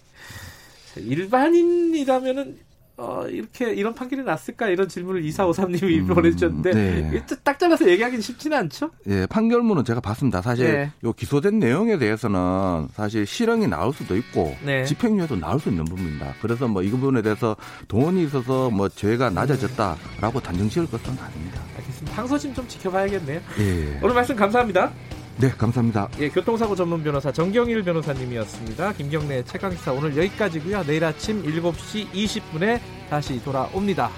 일반인이라면은 어, 이렇게 이런 판결이 났을까 이런 질문을 이사오삼님이 음, 보내주셨는데 네. 딱 잘라서 얘기하기는 쉽지는 않죠? 예, 판결문은 제가 봤습니다. 사실 네. 요 기소된 내용에 대해서는 사실 실형이 나올 수도 있고 네. 집행유예도 나올 수 있는 부분입니다. 그래서 뭐 이 부분에 대해서 돈이 있어서 뭐 죄가 낮아졌다라고 단정 지을 것은 아닙니다. 알겠습니다. 항소심 좀 지켜봐야겠네요. 예. 오늘 말씀 감사합니다. 네, 감사합니다. 예, 교통사고 전문 변호사 정경일 변호사님이었습니다. 김경래 최강기사 오늘 여기까지고요. 내일 아침 7시 20분에 다시 돌아옵니다.